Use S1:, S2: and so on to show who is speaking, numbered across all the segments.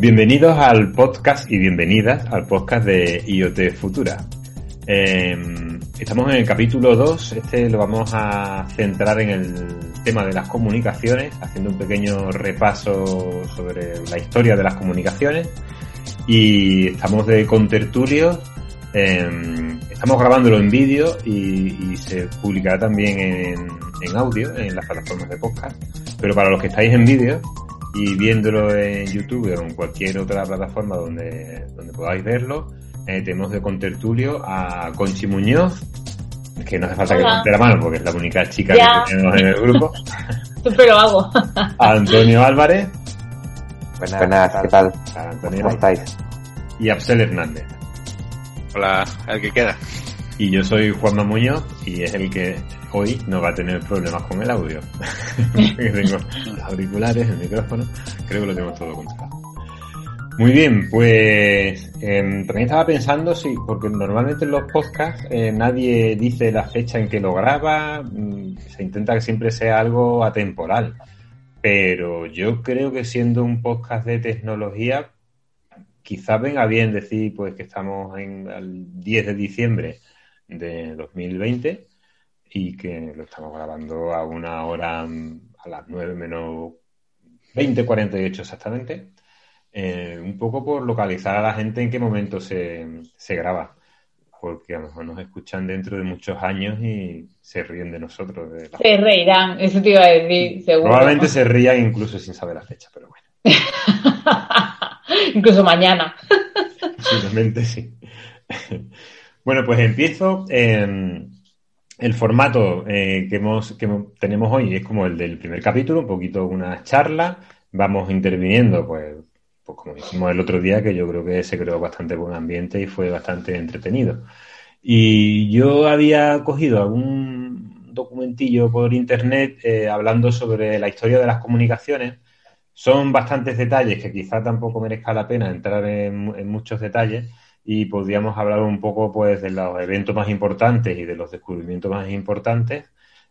S1: Bienvenidos al podcast y bienvenidas al podcast de IoT Futura. Eh, estamos en el capítulo 2, este lo vamos a centrar en el tema de las comunicaciones, haciendo un pequeño repaso sobre la historia de las comunicaciones. Y estamos de contertulio, eh, estamos grabándolo en vídeo y, se publicará también en audio en las plataformas de podcast, pero para los que estáis en vídeo, y viéndolo en YouTube o en cualquier otra plataforma donde, donde podáis verlo, eh, tenemos de contertulio a Conchi Muñoz, que no hace falta que levante la mano porque es la única chica que tenemos en el grupo.
S2: Siempre lo hago.
S1: a Antonio Álvarez.
S3: Buenas, ¿qué tal?
S1: Antonio ¿Cómo estáis? Y Absel Hernández.
S4: Hola, el que queda.
S1: Y yo soy Juanma Muñoz y es el que hoy no va a tener problemas con el audio. tengo los auriculares, el micrófono, creo que lo tengo todo controlado. Muy bien, pues em, también estaba pensando, sí, porque normalmente en los podcasts eh, nadie dice la fecha en que lo graba, mm, se intenta que siempre sea algo atemporal. Pero yo creo que siendo un podcast de tecnología, quizás venga bien decir pues que estamos en el 10 de diciembre de 2020 y que lo estamos grabando a una hora a las 9 menos 20, 48 exactamente. Eh, un poco por localizar a la gente en qué momento se, se graba, porque a lo mejor nos escuchan dentro de muchos años y se ríen de nosotros.
S2: Se reirán, eso te iba a decir, seguro.
S1: Probablemente se rían incluso sin saber la fecha, pero bueno.
S2: incluso mañana.
S1: Posiblemente sí. bueno, pues empiezo. en el formato eh, que, hemos, que tenemos hoy es como el del primer capítulo, un poquito una charla. Vamos interviniendo, pues, pues como dijimos el otro día, que yo creo que se creó bastante buen ambiente y fue bastante entretenido. Y yo había cogido algún documentillo por internet eh, hablando sobre la historia de las comunicaciones. Son bastantes detalles que quizá tampoco merezca la pena entrar en muchos detalles, y podríamos hablar un poco pues de los eventos más importantes y de los descubrimientos más importantes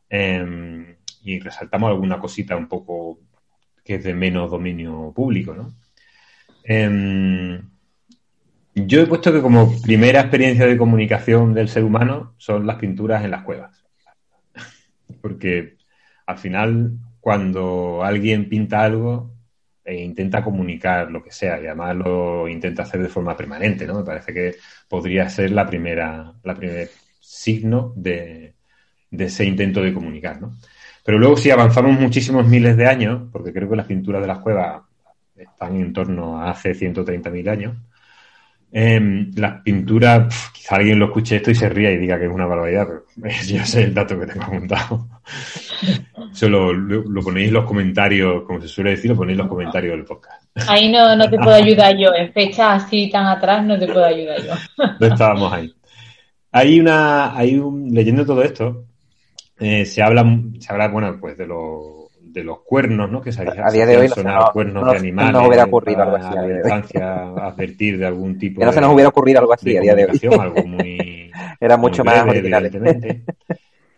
S1: em, y resaltamos alguna cosita un poco que es de menos dominio público, ¿no? Em, yo he puesto que como primera experiencia de comunicación del ser humano son las pinturas en las cuevas. Porque al final, cuando alguien pinta algo, e intenta comunicar lo que sea y además lo intenta hacer de forma permanente, ¿no? Me parece que podría ser la primera, la primer signo de, ese intento de comunicar, ¿no? Pero luego si avanzamos muchísimos miles de años, porque creo que las pinturas de las cuevas están en torno a hace 130.000 años, eh, las pinturas, quizá alguien lo escuche esto y se ría y diga que es una barbaridad, pero yo sé el dato que tengo apuntado. Solo lo, ponéis en los comentarios, como se suele decir, lo ponéis en los comentarios del podcast.
S2: Ahí no, no te puedo ayudar yo, en fechas así tan atrás no te puedo ayudar yo.
S1: No estábamos ahí. Hay una, hay un, leyendo todo esto, eh, se habla, se habla, bueno, pues de los de los cuernos, ¿no? Que se
S3: a día de hoy
S1: sonar cuernos de animales.
S3: No nos hubiera ocurrido algo así. A
S1: la advertir de algún tipo.
S3: Que no se nos hubiera ocurrido algo así a día de hoy.
S1: Algo muy.
S3: Era mucho más original.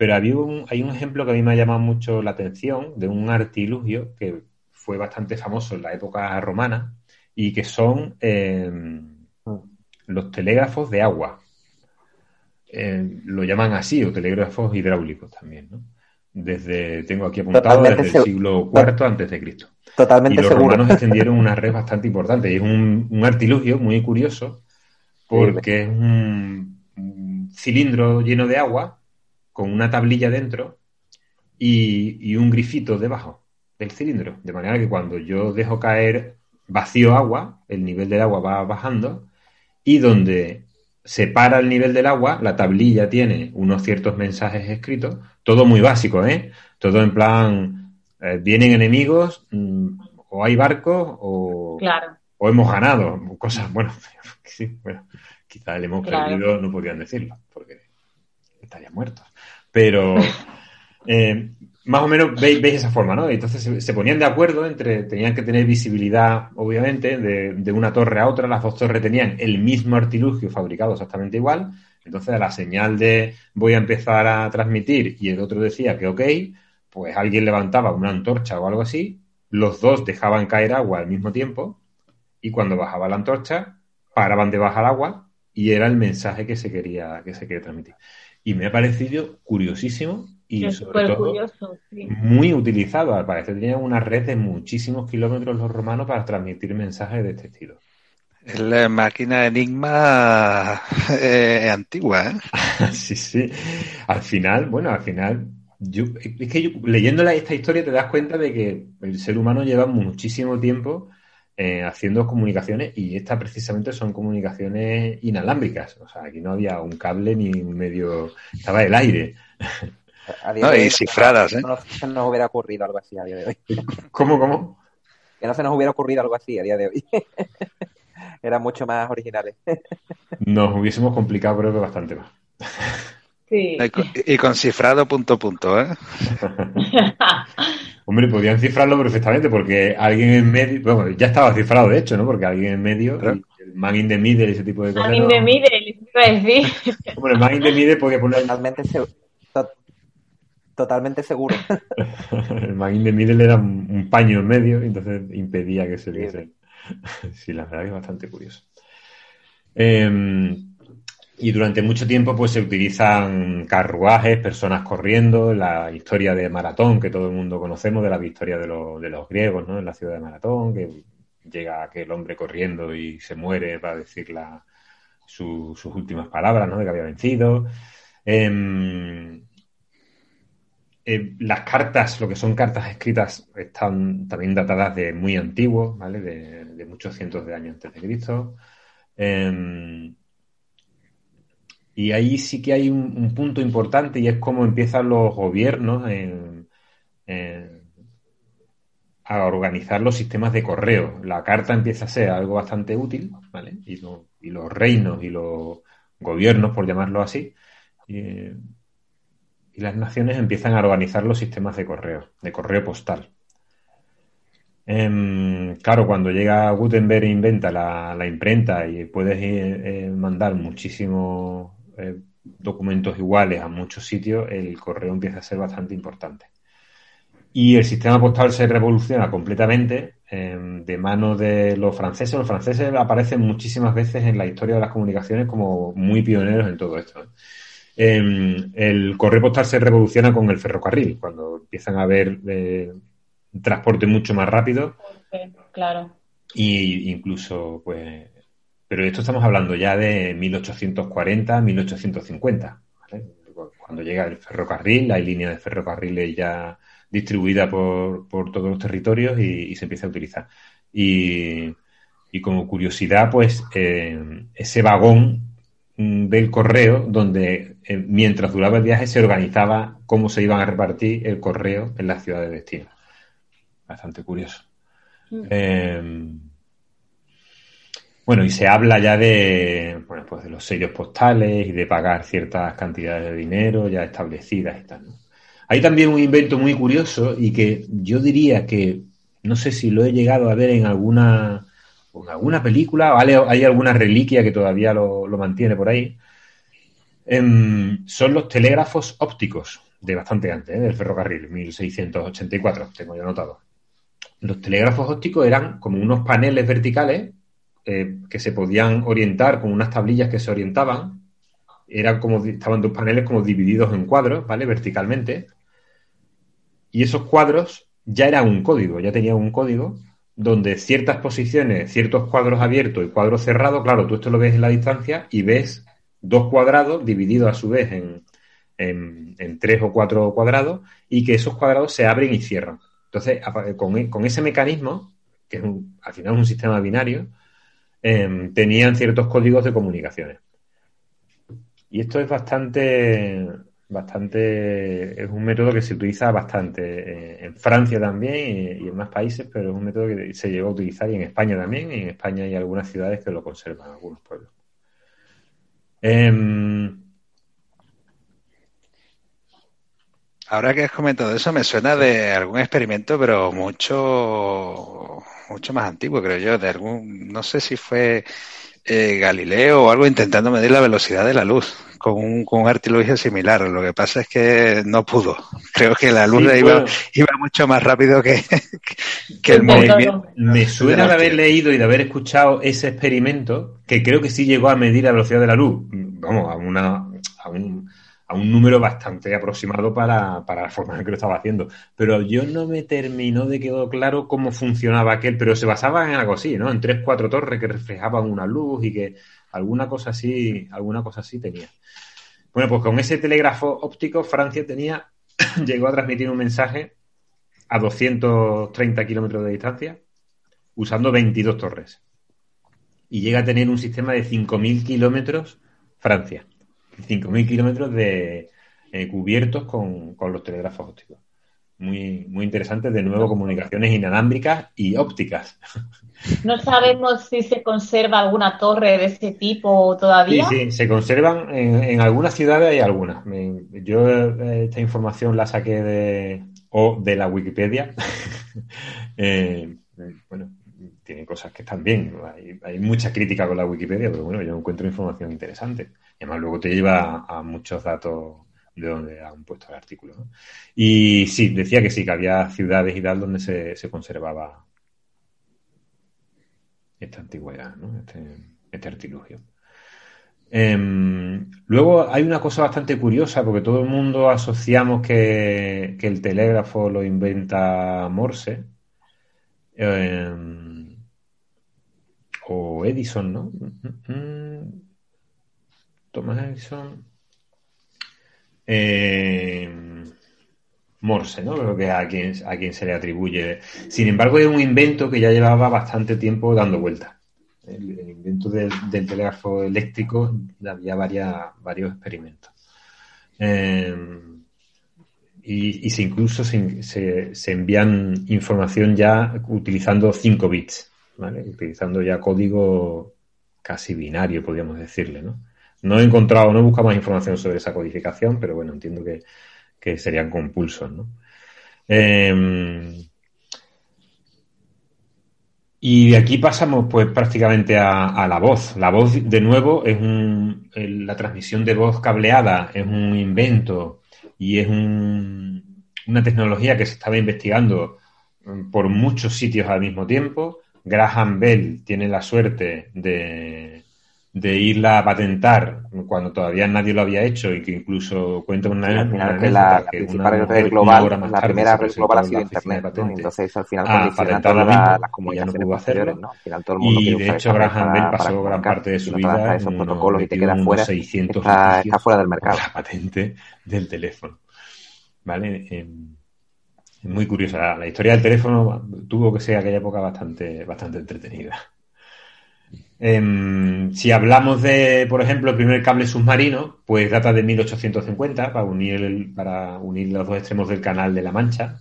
S1: Pero había un, hay un ejemplo que a mí me ha llamado mucho la atención de un artilugio que fue bastante famoso en la época romana y que son em, los telégrafos de agua. Em, lo llaman así, o telégrafos hidráulicos también, ¿no? desde, tengo aquí apuntado, desde el siglo IV antes de Cristo.
S3: Totalmente
S1: y los
S3: seguro.
S1: romanos extendieron una red bastante importante. Y es un, un artilugio muy curioso porque es un, cilindro lleno de agua con una tablilla dentro y, y, un grifito debajo del cilindro. De manera que cuando yo dejo caer vacío agua, el nivel del agua va bajando y donde separa el nivel del agua, la tablilla tiene unos ciertos mensajes escritos, todo muy básico, ¿eh? Todo en plan, eh, vienen enemigos, mm, o hay barcos, o, o hemos ganado, cosas, bueno, sí, bueno, quizás le hemos perdido, no podían decirlo, porque estarían muertos. Pero eh, más o menos veis, esa forma, ¿no? Entonces se, ponían de acuerdo entre, tenían que tener visibilidad, obviamente, de, una torre a otra, las dos torres tenían el mismo artilugio fabricado exactamente igual, entonces a la señal de voy a empezar a transmitir y el otro decía que ok, pues alguien levantaba una antorcha o algo así, los dos dejaban caer agua al mismo tiempo y cuando bajaba la antorcha, paraban de bajar agua y era el mensaje que se quería, que se quería transmitir. Y me ha parecido curiosísimo y
S2: Es
S1: sobre todo
S2: curioso, sí.
S1: muy utilizado. Al parecer tenían una red de muchísimos kilómetros los romanos para transmitir mensajes de este estilo.
S4: Es la máquina Enigma eh, antigua, ¿eh?
S1: Sí, sí. Al final, bueno, al final, yo, es que yo, leyendo la- esta historia te das cuenta de que el ser humano lleva muchísimo tiempo eh, haciendo comunicaciones y estas precisamente son comunicaciones inalámbricas. O sea, aquí no había un cable ni un medio, estaba el aire.
S3: A día
S4: No,
S3: de
S4: y cifradas, ¿eh?
S3: No se nos hubiera ocurrido algo así a día de hoy.
S1: ¿Cómo, cómo?
S3: Que no se nos hubiera ocurrido algo así a día de hoy. Eran mucho más originales.
S1: Nos hubiésemos complicado creo que bastante más.
S2: Sí.
S4: Y con- Y con cifrado punto punto, ¿eh?
S1: Hombre, podían cifrarlo perfectamente porque alguien en medio, bueno, ya estaba cifrado de hecho, ¿no? Porque alguien en medio,
S4: Claro.
S1: el man in the middle y ese tipo de cosas.
S2: Alguien
S1: no-
S2: de mí, les iba a decir.
S1: Bueno, el man in the middle podía poner
S3: Totalmente, se- to- totalmente seguro.
S1: El man in the middle era un, un paño en medio y entonces impedía que se viese. Sí, la verdad que es bastante curioso. Eh, y durante mucho tiempo pues se utilizan carruajes, personas corriendo, la historia de Maratón que todo el mundo conocemos, de la victoria de, los- de los griegos, ¿no? En la ciudad de Maratón, que llega aquel hombre corriendo y se muere para decir sus últimas palabras, ¿no? De que había vencido. Em, eh, las cartas, lo que son cartas escritas, están también datadas de muy antiguo, ¿vale? De, de muchos cientos de años antes de Cristo. Em, y ahí sí que hay un, un punto importante y es cómo empiezan los gobiernos a organizar los sistemas de correo. La carta empieza a ser algo bastante útil, ¿vale? Y, lo- y los reinos y los gobiernos, por llamarlo así, eh, y las naciones empiezan a organizar los sistemas de correo, de correo postal. Em, claro, cuando llega Gutenberg e inventa la, la imprenta y puedes eh, eh, mandar muchísimos eh, documentos iguales a muchos sitios, el correo empieza a ser bastante importante. Y el sistema postal se revoluciona completamente em, de mano de los franceses. Los franceses aparecen muchísimas veces en la historia de las comunicaciones como muy pioneros en todo esto. ¿eh? Em, el correo postal se revoluciona con el ferrocarril, cuando empiezan a haber eh, transporte mucho más rápido
S2: Claro.
S1: y incluso, pues, pero esto estamos hablando ya de 1840, 1850, ¿vale? Cuando llega el ferrocarril, hay líneas de ferrocarriles ya distribuidas por, por todos los territorios y, y se empieza a utilizar. Y, y como curiosidad, pues, eh, ese vagón mm, del correo, donde eh, mientras duraba el viaje se organizaba cómo se iban a repartir el correo en la ciudad de destino. Bastante curioso.
S2: Mm.
S1: Eh, bueno, y se habla ya de, bueno, pues de los sellos postales y de pagar ciertas cantidades de dinero ya establecidas y tal. ¿no? Hay también un invento muy curioso y que yo diría que, no sé si lo he llegado a ver en alguna, en alguna película, ¿vale? hay alguna reliquia que todavía lo, lo mantiene por ahí. Em, son los telégrafos ópticos, de bastante antes, ¿eh? del ferrocarril, 1684, tengo yo anotado. Los telégrafos ópticos eran como unos paneles verticales eh, que se podían orientar con unas tablillas que se orientaban. Eran como, estaban dos paneles como divididos en cuadros, ¿vale? Verticalmente. Y esos cuadros ya eran un código, ya tenían un código donde ciertas posiciones, ciertos cuadros abiertos y cuadros cerrados, claro, tú esto lo ves en la distancia y ves dos cuadrados divididos a su vez en, en, tres o cuatro cuadrados y que esos cuadrados se abren y cierran. Entonces, con, con ese mecanismo, que es un, al final es un sistema binario, eh, tenían ciertos códigos de comunicaciones. Y esto es bastante, bastante, es un método que se utiliza bastante eh, en Francia también y, en más países, pero es un método que se llegó a utilizar y en España también, y en España hay algunas ciudades que lo conservan, algunos pueblos. Eh,
S4: Ahora que has comentado eso, me suena de algún experimento, pero mucho, mucho más antiguo, creo yo, de algún, no sé si fue eh, Galileo o algo intentando medir la velocidad de la luz, con un, con un artilugio similar. Lo que pasa es que no pudo. Creo que la luz
S1: Sí,
S4: iba,
S1: bueno.
S4: iba mucho más rápido que, que el movimiento.
S1: Me suena
S4: de
S1: haber leído y de haber escuchado ese experimento, que creo que sí llegó a medir la velocidad de la luz. Vamos, a, una, a, un, a un número bastante aproximado para, para la forma en que lo estaba haciendo. Pero yo no me terminó de quedar claro cómo funcionaba aquel, pero se basaba en algo así, ¿no? En tres, cuatro torres que reflejaban una luz y que alguna cosa así, alguna cosa así tenía. Bueno, pues con ese telégrafo óptico, Francia tenía, llegó a transmitir un mensaje a 230 kilómetros de distancia usando 22 torres. Y llega a tener un sistema de 5.000 kilómetros Francia. 5.000 kilómetros de eh, cubiertos con, con los telégrafos ópticos. Muy, muy interesante, de nuevo, comunicaciones inalámbricas y ópticas.
S2: No sabemos si se conserva alguna torre de ese tipo
S1: Sí,
S2: todavía.
S1: sí, se conservan en, en algunas ciudades hay algunas. Yo eh, esta información la saqué de o de la Wikipedia. Eh, bueno, tiene cosas que están bien. Hay, mucha crítica con la Wikipedia, pero bueno, yo encuentro información interesante. Y además luego te lleva a, muchos datos de donde han puesto el artículo. Y sí, decía que sí, que había ciudades y tal donde se, se conservaba esta antigüedad, ¿no? este, este artilugio. Em, luego hay una cosa bastante curiosa, porque todo el mundo asociamos que, que el telégrafo lo inventa Morse em, o Edison, ¿no? Thomas Edison. Em, Morse, ¿no? Creo que a quien, a quien se le atribuye. Sin embargo, es un invento que ya llevaba bastante tiempo dando vueltas. El, invento del, telégrafo eléctrico había varios experimentos. Eh, y, y se incluso se, se- se envían información ya utilizando 5 bits, Utilizando ya código casi binario, podríamos decirle, ¿no? He encontrado, no he buscado más información sobre esa codificación, pero bueno, entiendo que, que serían compulsos, ¿no? Eh, y de aquí pasamos pues prácticamente a, la voz. La voz, de nuevo, es un, la transmisión de voz cableada es un invento y es un- una tecnología que se estaba investigando mm, por muchos sitios al mismo tiempo. Graham Bell tiene la suerte de, de irla a patentar cuando todavía nadie lo había hecho y que incluso cuenta una,
S3: Sí,
S1: una
S3: que la,
S1: que
S3: principal
S1: una
S3: red
S1: una
S3: global,
S1: más
S3: la
S1: tarde
S3: primera red global ha sido
S1: la
S3: Internet, ¿no? Entonces eso al final
S1: a
S3: condiciona
S1: patentar
S3: todas
S1: lo mismo
S3: la- las
S1: y ya no
S3: comunicaciones
S1: pudo hacerlo.
S3: posteriores, ¿no? Al final todo el mundo
S1: Y de hecho Graham Bell
S3: para
S1: pasó gran parte de su vida
S3: esos
S1: en unos
S3: protocolos y te
S1: en
S3: fuera,
S1: unos 600
S3: está, fuera del mercado.
S1: la patente del teléfono. ¿Vale? Eh, es muy curiosa. La, la historia del teléfono tuvo que ser aquella época bastante, bastante entretenida. Em, si hablamos de, por ejemplo, el primer cable submarino, pues data de 1850 para unir, el- para unir los dos extremos del canal de la Mancha.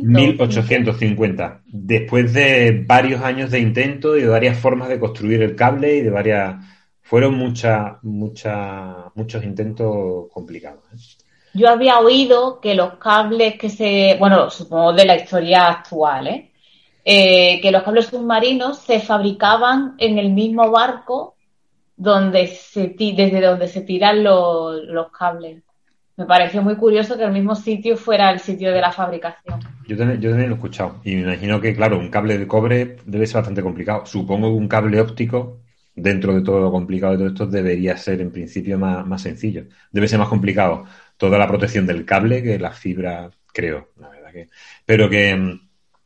S2: 1800.
S1: 1850. Después de varios años de intento y de varias formas de construir el cable y de varias. Fueron muchas, muchas, muchos intentos complicados. ¿eh?
S2: Yo había oído que los cables que se, bueno, supongo de la historia actual, ¿eh? Eh, que los cables submarinos se fabricaban en el mismo barco donde se desde donde se tiran los, los cables. Me pareció muy curioso que el mismo sitio fuera el sitio de la fabricación.
S1: Yo también, yo también lo he escuchado. Y me imagino que, claro, un cable de cobre debe ser bastante complicado. Supongo que un cable óptico, dentro de todo lo complicado de todo esto, debería ser en principio más, más sencillo. Debe ser más complicado toda la protección del cable que la fibra, creo, la verdad que. Pero que mm,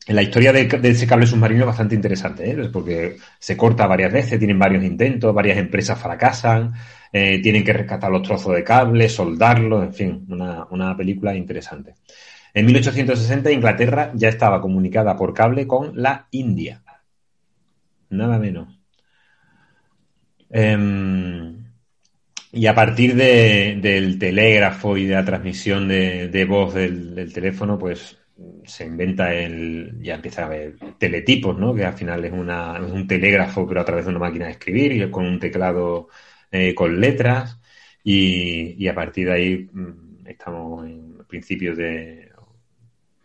S1: la historia de, de ese cable submarino es bastante interesante, ¿eh? porque se corta varias veces, tienen varios intentos, varias empresas fracasan, eh, tienen que rescatar los trozos de cable, soldarlos, en fin, una, una película interesante. En 1860 Inglaterra ya estaba comunicada por cable con la India. Nada menos. Em, y a partir de- del telégrafo y de la transmisión de, voz del, teléfono, pues se inventa el, ya empieza a haber teletipos, ¿no? Que al final es, una, es un telégrafo, pero a través de una máquina de escribir y con un teclado eh, con letras. Y, y a partir de ahí mm, estamos en principios de,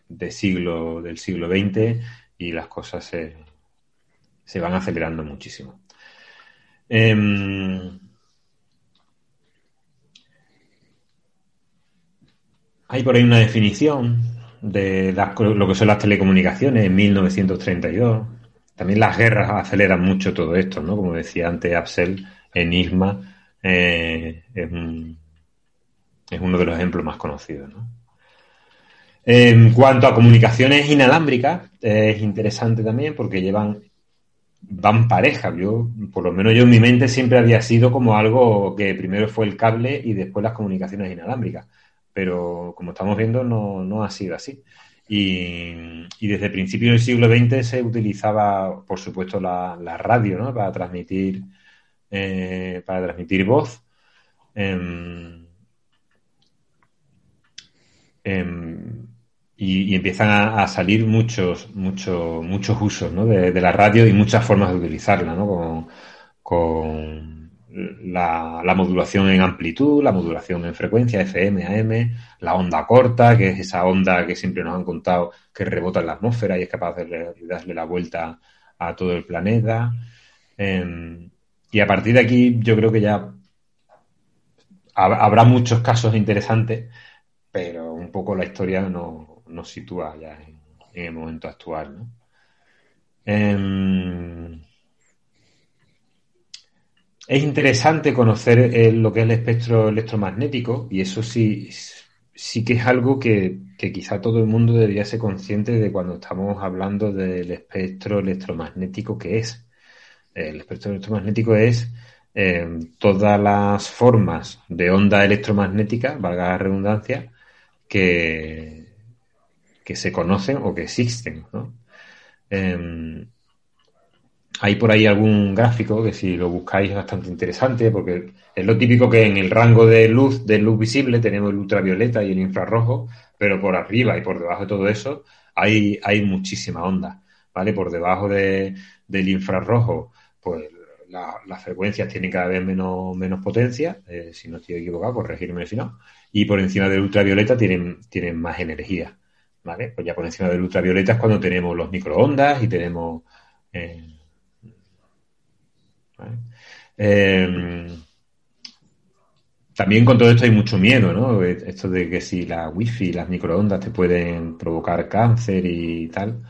S1: de siglo, del siglo XX y las cosas se, se van acelerando muchísimo. Em, hay por ahí una definición de lo que son las telecomunicaciones en 1932. También las guerras aceleran mucho todo esto, ¿no? Como decía antes Absel, en Isma eh, es, uno de los ejemplos más conocidos, En cuanto a comunicaciones inalámbricas, es interesante también porque llevan van pareja. Yo, por lo menos yo en mi mente siempre había sido como algo que primero fue el cable y después las comunicaciones inalámbricas. Pero como estamos viendo, no, no ha sido así. Y, desde principios del siglo XX se utilizaba, por supuesto, la, radio, ¿no? Para transmitir, eh, para transmitir voz. Em, em, y, empiezan a, salir muchos, muchos, muchos usos ¿no? de, la radio y muchas formas de utilizarla, ¿no? Con, la, modulación en amplitud, la modulación en frecuencia, FM, AM, la onda corta, que es esa onda que siempre nos han contado que rebota en la atmósfera y es capaz de, darle la vuelta a todo el planeta. Em, y a partir de aquí yo creo que ya habrá muchos casos interesantes, pero un poco la historia no, nos sitúa ya en, el momento actual. ¿no? Em, es interesante conocer eh, lo que es el espectro electromagnético y eso sí, sí que es algo que, quizá todo el mundo debería ser consciente de cuando estamos hablando del espectro electromagnético que es. El espectro electromagnético es em, todas las formas de onda electromagnética, valga la redundancia, que, que se conocen o que existen. Em, hay por ahí algún gráfico que si lo buscáis es bastante interesante porque es lo típico que en el rango de luz, de luz visible, tenemos el ultravioleta y el infrarrojo, pero por arriba y por debajo de todo eso hay, hay muchísima onda, ¿vale? Por debajo de, del infrarrojo, pues las frecuencias tienen cada vez menos, menos potencia, eh, si no estoy equivocado, corregirme si no, y por encima del ultravioleta tienen, tienen más energía. ¿vale? Pues ya por encima del ultravioleta es cuando tenemos los microondas y tenemos... Eh, em, también con todo esto hay mucho miedo, ¿no? Esto de que si la wifi, las microondas te pueden provocar cáncer y tal.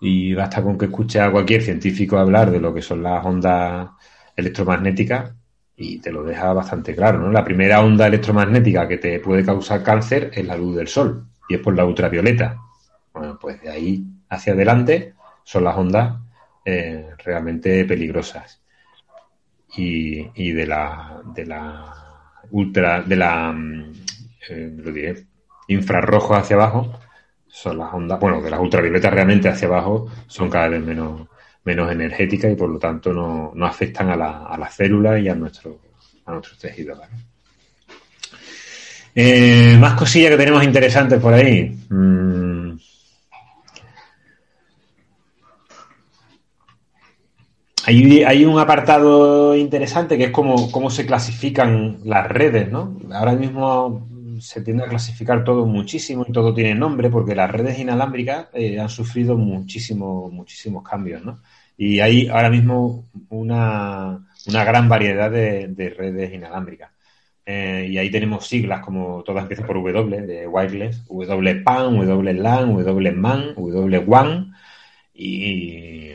S1: Y basta con que escuche a cualquier científico hablar de lo que son las ondas electromagnéticas y te lo deja bastante claro, ¿no? La primera onda electromagnética que te puede causar cáncer es la luz del sol y es por la ultravioleta. Bueno, pues de ahí hacia adelante son las ondas eh, realmente peligrosas. Y, de la de la ultra de la mm, eh, lo diré infrarrojo hacia abajo son las ondas bueno de las ultravioletas realmente hacia abajo son cada vez menos menos energéticas y por lo tanto no, no afectan a la, a las células y a nuestro a nuestros tejidos eh, más cosillas que tenemos interesantes por ahí. Mm. Hay, un apartado interesante que es como cómo se clasifican las redes, ¿no? Ahora mismo se tiende a clasificar todo muchísimo y todo tiene nombre porque las redes inalámbricas eh, han sufrido muchísimos, muchísimos cambios, ¿no? Y hay ahora mismo una, gran variedad de redes inalámbricas. Eh, y ahí tenemos siglas como todas empiezan por W, de wireless, WPAN, WLAN, WMAN, WWAN. Y,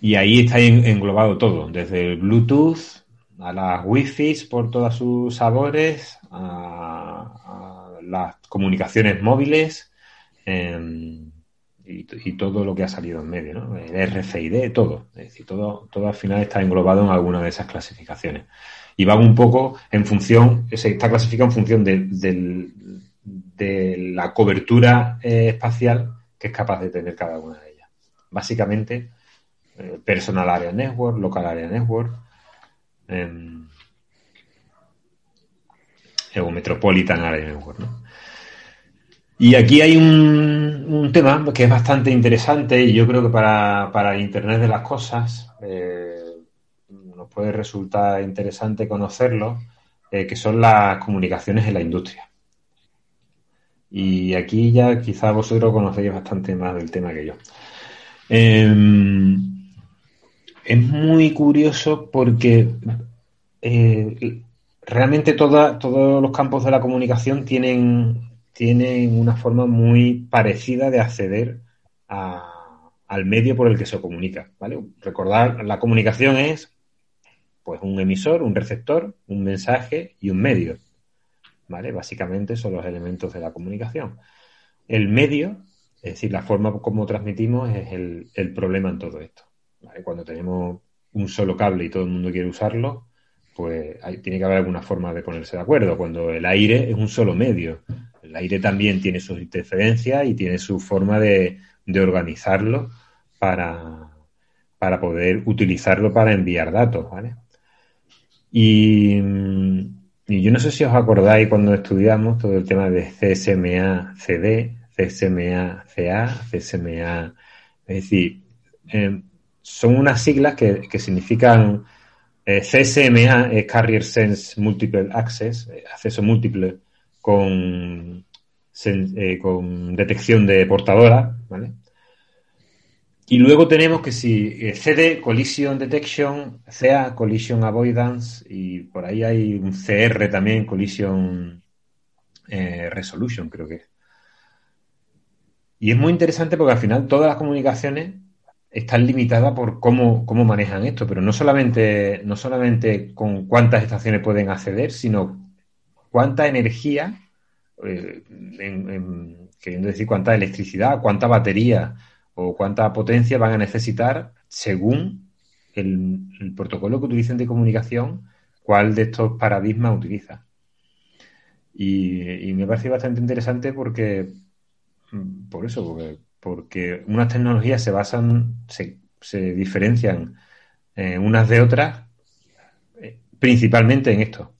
S1: y ahí está englobado todo, desde el Bluetooth a las Wi-Fi por todos sus sabores, a, las comunicaciones móviles em, y, todo lo que ha salido en medio, ¿no? El RFID, todo. Es decir, todo, todo al final está englobado en alguna de esas clasificaciones y van un poco en función, se está clasificado en función de, la cobertura eh, espacial que es capaz de tener cada una de ellas. Básicamente, eh, Personal Area Network, Local Area Network, eh, o Metropolitan Area Network. Y aquí hay un, tema que es bastante interesante y yo creo que para, para Internet de las cosas, eh, puede resultar interesante conocerlo, eh, que son las comunicaciones en la industria. Y aquí ya quizás vosotros conocéis bastante más del tema que yo. Em, es muy curioso porque eh, realmente todos los campos de la comunicación tienen, tienen una forma muy parecida de acceder al medio por el que se comunica. ¿vale? Recordar, la comunicación es pues un emisor, un receptor, un mensaje y un medio. ¿Vale? Básicamente son los elementos de la comunicación. El medio, es decir, la forma como transmitimos es el problema en todo esto. Cuando tenemos un solo cable y todo el mundo quiere usarlo, pues tiene que haber alguna forma de ponerse de acuerdo. Cuando el aire es un solo medio, el aire también tiene sus interferencias y tiene su forma de, organizarlo para, poder utilizarlo para enviar datos, ¿vale? Y, yo no sé si os acordáis cuando estudiamos todo el tema de CSMA-CD, CSMA-CA, CSMA, es decir, eh, son unas siglas que, que significan eh, CSMA es Carrier Sense Multiple Access, eh, acceso múltiple con, eh, con detección de portadora, ¿vale? Y luego tenemos que si eh, CD, Collision Detection, CA, Collision Avoidance, y por ahí hay un CR también, Collision eh, Resolution, creo que es. Y es muy interesante porque al final todas las comunicaciones están limitadas por cómo, cómo manejan esto, pero no solamente, no solamente con cuántas estaciones pueden acceder, sino cuánta energía, eh, en, en, queriendo decir cuánta electricidad, cuánta batería, o cuánta potencia van a necesitar según el, protocolo que utilicen de comunicación, cuál de estos paradigmas utiliza. Y, y, me parece bastante interesante porque, por eso, porque, porque unas tecnologías se basan, se, se diferencian eh, unas de otras, eh, principalmente en esto,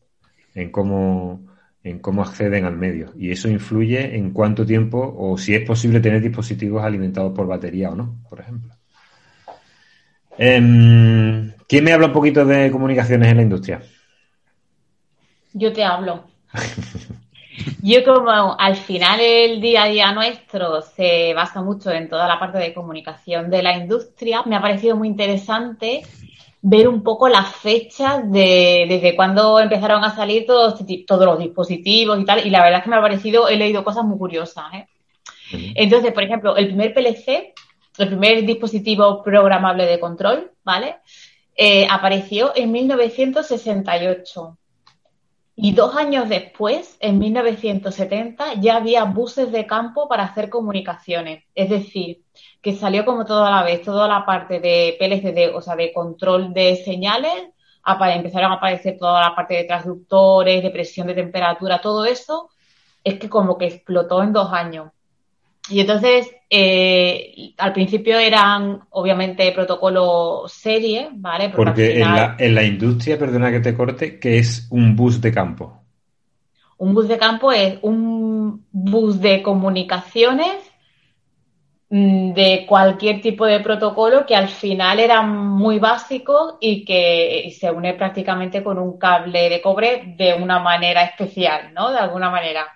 S1: en cómo, en cómo acceden al medio. Y eso influye en cuánto tiempo o si es posible tener dispositivos alimentados por batería o no, por ejemplo. Eh, ¿Quién me habla un poquito de comunicaciones en la industria?
S2: Yo te hablo. Yo como al final el día a día nuestro se basa mucho en toda la parte de comunicación de la industria, me ha parecido muy interesante ver un poco las fechas de desde cuando empezaron a salir todos, todos los dispositivos y tal. Y la verdad es que me ha parecido, he leído cosas muy curiosas. ¿eh? Entonces, por ejemplo, el primer PLC, el primer dispositivo programable de control, ¿vale? Eh, apareció en 1968. Y dos años después, en 1970, ya había buses de campo para hacer comunicaciones. Es decir, que salió como toda la vez, toda la parte de PLC, de, o sea, de control de señales, empezaron a aparecer toda la parte de transductores, de presión de temperatura, todo eso, es que como que explotó en dos años. Y entonces, eh, al principio eran obviamente protocolo serie, ¿vale?
S1: Porque, Porque final, en, la, en, la, industria, perdona que te corte, ¿qué es un bus de campo?
S2: Un bus de campo es un bus de comunicaciones mm, de cualquier tipo de protocolo que al final era muy básico y que se une prácticamente con un cable de cobre de una manera especial, ¿no? De alguna manera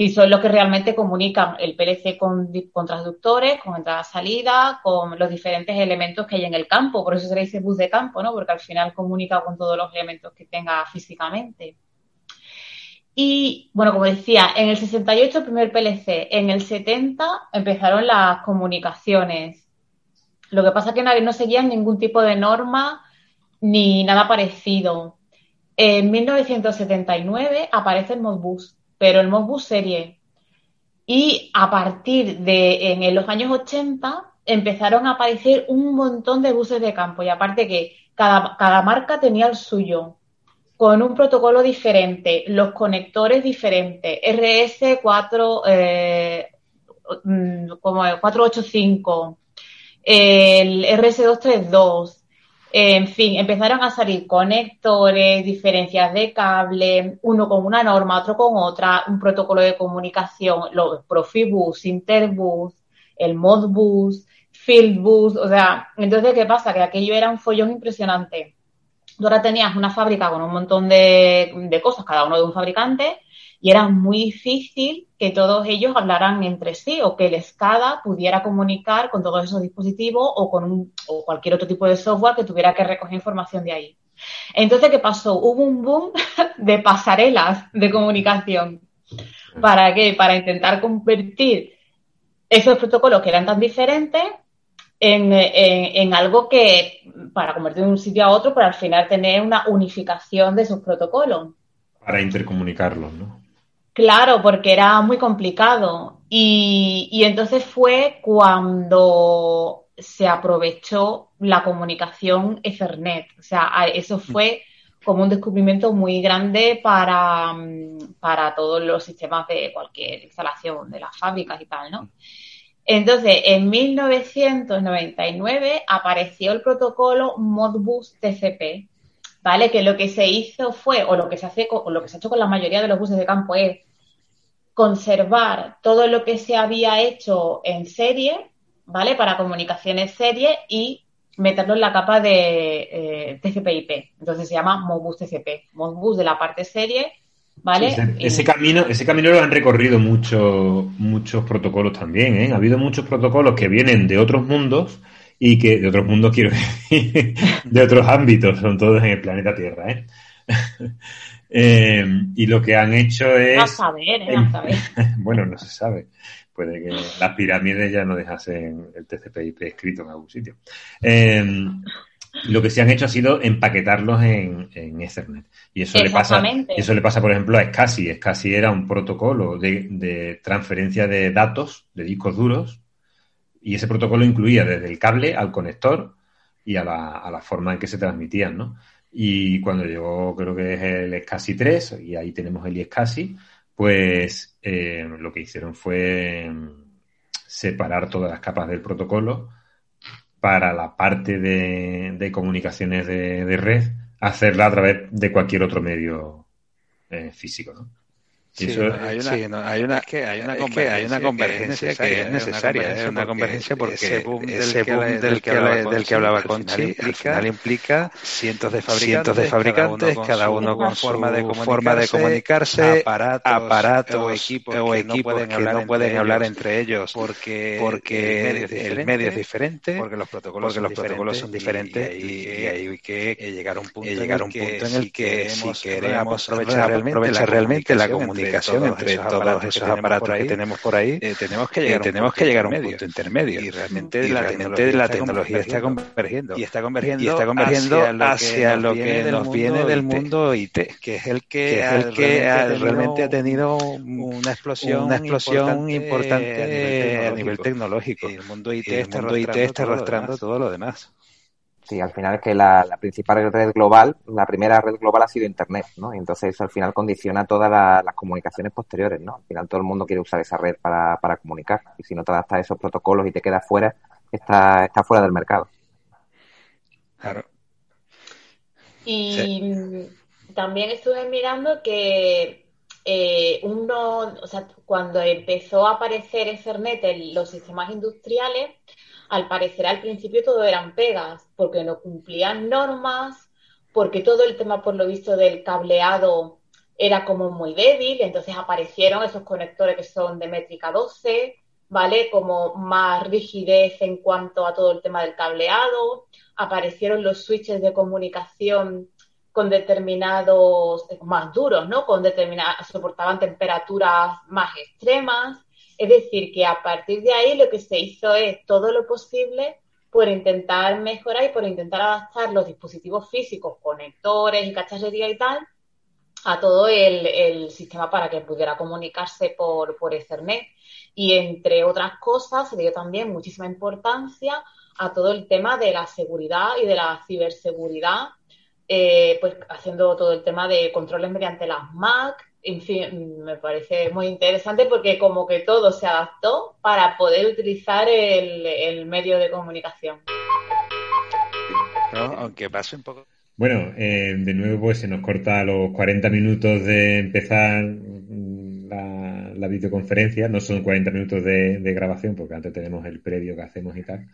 S2: y son los que realmente comunican el PLC con, con transductores, con entrada-salida, con los diferentes elementos que hay en el campo. Por eso se le dice bus de campo, ¿no? Porque al final comunica con todos los elementos que tenga físicamente. Y, bueno, como decía, en el 68 el primer PLC, en el 70 empezaron las comunicaciones. Lo que pasa es que no, no seguían ningún tipo de norma ni nada parecido. En 1979 aparece el Modbus pero el Modbus serie. Y a partir de en los años 80 empezaron a aparecer un montón de buses de campo y aparte que cada, cada marca tenía el suyo con un protocolo diferente, los conectores diferentes, RS4, eh, como 485, el RS232, en fin, empezaron a salir conectores, diferencias de cable, uno con una norma, otro con otra, un protocolo de comunicación, los Profibus, Interbus, el Modbus, Fieldbus, o sea, entonces, ¿qué pasa? Que aquello era un follón impresionante. Tú ahora tenías una fábrica con un montón de, de cosas, cada uno de un fabricante, y era muy difícil que todos ellos hablaran entre sí o que el SCADA pudiera comunicar con todos esos dispositivos o con un, o cualquier otro tipo de software que tuviera que recoger información de ahí. Entonces, ¿qué pasó? Hubo un boom de pasarelas de comunicación. ¿Para qué? Para intentar convertir esos protocolos que eran tan diferentes en, algo que, para convertir de un sitio a otro, para al final tener una unificación de esos protocolos.
S1: Para intercomunicarlos, ¿no?
S2: Claro, porque era muy complicado. Y, y entonces fue cuando se aprovechó la comunicación Ethernet. O sea, eso fue como un descubrimiento muy grande para, para todos los sistemas de cualquier instalación de las fábricas y tal, ¿no? Entonces, en 1999 apareció el protocolo Modbus TCP, ¿vale? Que lo que se hizo fue, o lo que se hace, o lo que se ha hecho con la mayoría de los buses de campo es conservar todo lo que se había hecho en serie, ¿vale? Para comunicaciones serie y meterlo en la capa de eh, TCP/IP. Entonces se llama Modbus TCP, Modbus de la parte serie ¿Vale?
S1: ese, camino, ese camino lo han recorrido muchos muchos protocolos también, ¿eh? Ha habido muchos protocolos que vienen de otros mundos y que, de otros mundos quiero decir, de otros ámbitos, son todos en el planeta Tierra, ¿eh? eh y lo que han hecho es...
S2: No saber, ¿eh? Saber.
S1: bueno, no se sabe. Puede que las pirámides ya no dejasen el TCP/IP escrito en algún sitio. Eh, lo que se han hecho ha sido empaquetarlos en, Ethernet. Y eso le pasa, eso le pasa, por ejemplo, a SCSI. SCSI era un protocolo de, transferencia de datos de discos duros y ese protocolo incluía desde el cable al conector y a la, forma en que se transmitían, ¿no? Y cuando llegó, creo que es el SCSI 3, y ahí tenemos el iSCSI, pues eh, lo que hicieron fue mm, separar todas las capas del protocolo para la parte de, comunicaciones de, red, hacerla a través de cualquier otro medio eh, físico, ¿no?
S4: Sí, hay, una, hay, una, que hay una convergencia, que es necesaria, es una convergencia porque ese boom del, que, del que hablaba Conchi al final implica cientos de fabricantes, de fabricantes cada uno con forma de forma de comunicarse, aparatos, o equipos, que no pueden hablar entre ellos porque porque el medio es diferente, porque los protocolos porque los protocolos son diferentes y hay que llegar a un punto en el que si queremos aprovechar realmente la comunicación entre todos esos aparatos, que tenemos por ahí, eh, tenemos que llegar, tenemos que llegar a un punto intermedio. Y realmente, la, tecnología, está convergiendo. Y está convergiendo, y está convergiendo hacia lo que, nos viene del mundo IT, que es el que, es el que realmente ha tenido una explosión, una explosión importante, a nivel tecnológico. Y el mundo IT, está arrastrando todo lo demás.
S3: Sí, al final es que la, principal red global, la primera red global ha sido Internet, ¿no? Y entonces eso al final condiciona todas las comunicaciones posteriores, ¿no? Al final todo el mundo quiere usar esa red para, para comunicar y si no te adaptas a esos protocolos y te quedas fuera, está, está fuera del mercado.
S2: Claro. Y también estuve mirando que eh, uno, o sea, cuando empezó a aparecer Ethernet en los sistemas industriales, al parecer al principio todo eran pegas, porque no cumplían normas, porque todo el tema, por lo visto, del cableado era como muy débil, entonces aparecieron esos conectores que son de métrica 12, ¿vale? Como más rigidez en cuanto a todo el tema del cableado, aparecieron los switches de comunicación con determinados, más duros, ¿no? Con determinadas, soportaban temperaturas más extremas, es decir, que a partir de ahí lo que se hizo es todo lo posible por intentar mejorar y por intentar adaptar los dispositivos físicos, conectores y cacharrería y tal, a todo el, sistema para que pudiera comunicarse por, por Ethernet. Y entre otras cosas, se dio también muchísima importancia a todo el tema de la seguridad y de la ciberseguridad, eh, pues haciendo todo el tema de controles mediante las Mac, en fin, me parece muy interesante porque como que todo se adaptó para poder utilizar el, medio de comunicación.
S4: aunque pase un poco.
S1: Bueno, eh, de nuevo pues se nos corta los 40 minutos de empezar la, la videoconferencia. No son 40 minutos de, de, grabación porque antes tenemos el previo que hacemos y tal.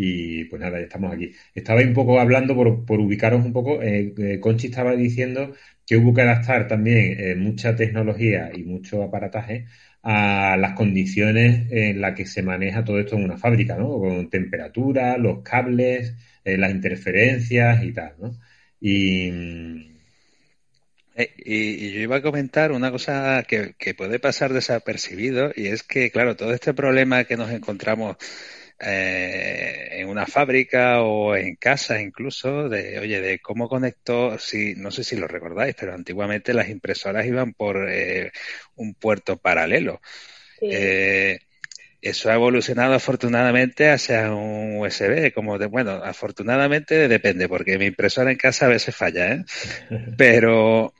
S1: Y pues nada, ya estamos aquí. Estaba un poco hablando por, por ubicaros un poco. Eh, eh, Conchi estaba diciendo que hubo que adaptar también eh, mucha tecnología y mucho aparataje a las condiciones en las que se maneja todo esto en una fábrica, ¿no? Con temperatura, los cables, las interferencias y tal, ¿no? Y,
S4: y, yo iba a comentar una cosa que, puede pasar desapercibido y es que, claro, todo este problema que nos encontramos eh, en una fábrica o en casa incluso, de, oye, de cómo conectó, si, no sé si lo recordáis, pero antiguamente las impresoras iban por eh, un puerto paralelo. eso ha evolucionado afortunadamente hacia un USB, como de, bueno, afortunadamente depende, porque mi impresora en casa a veces falla, ¿eh? Pero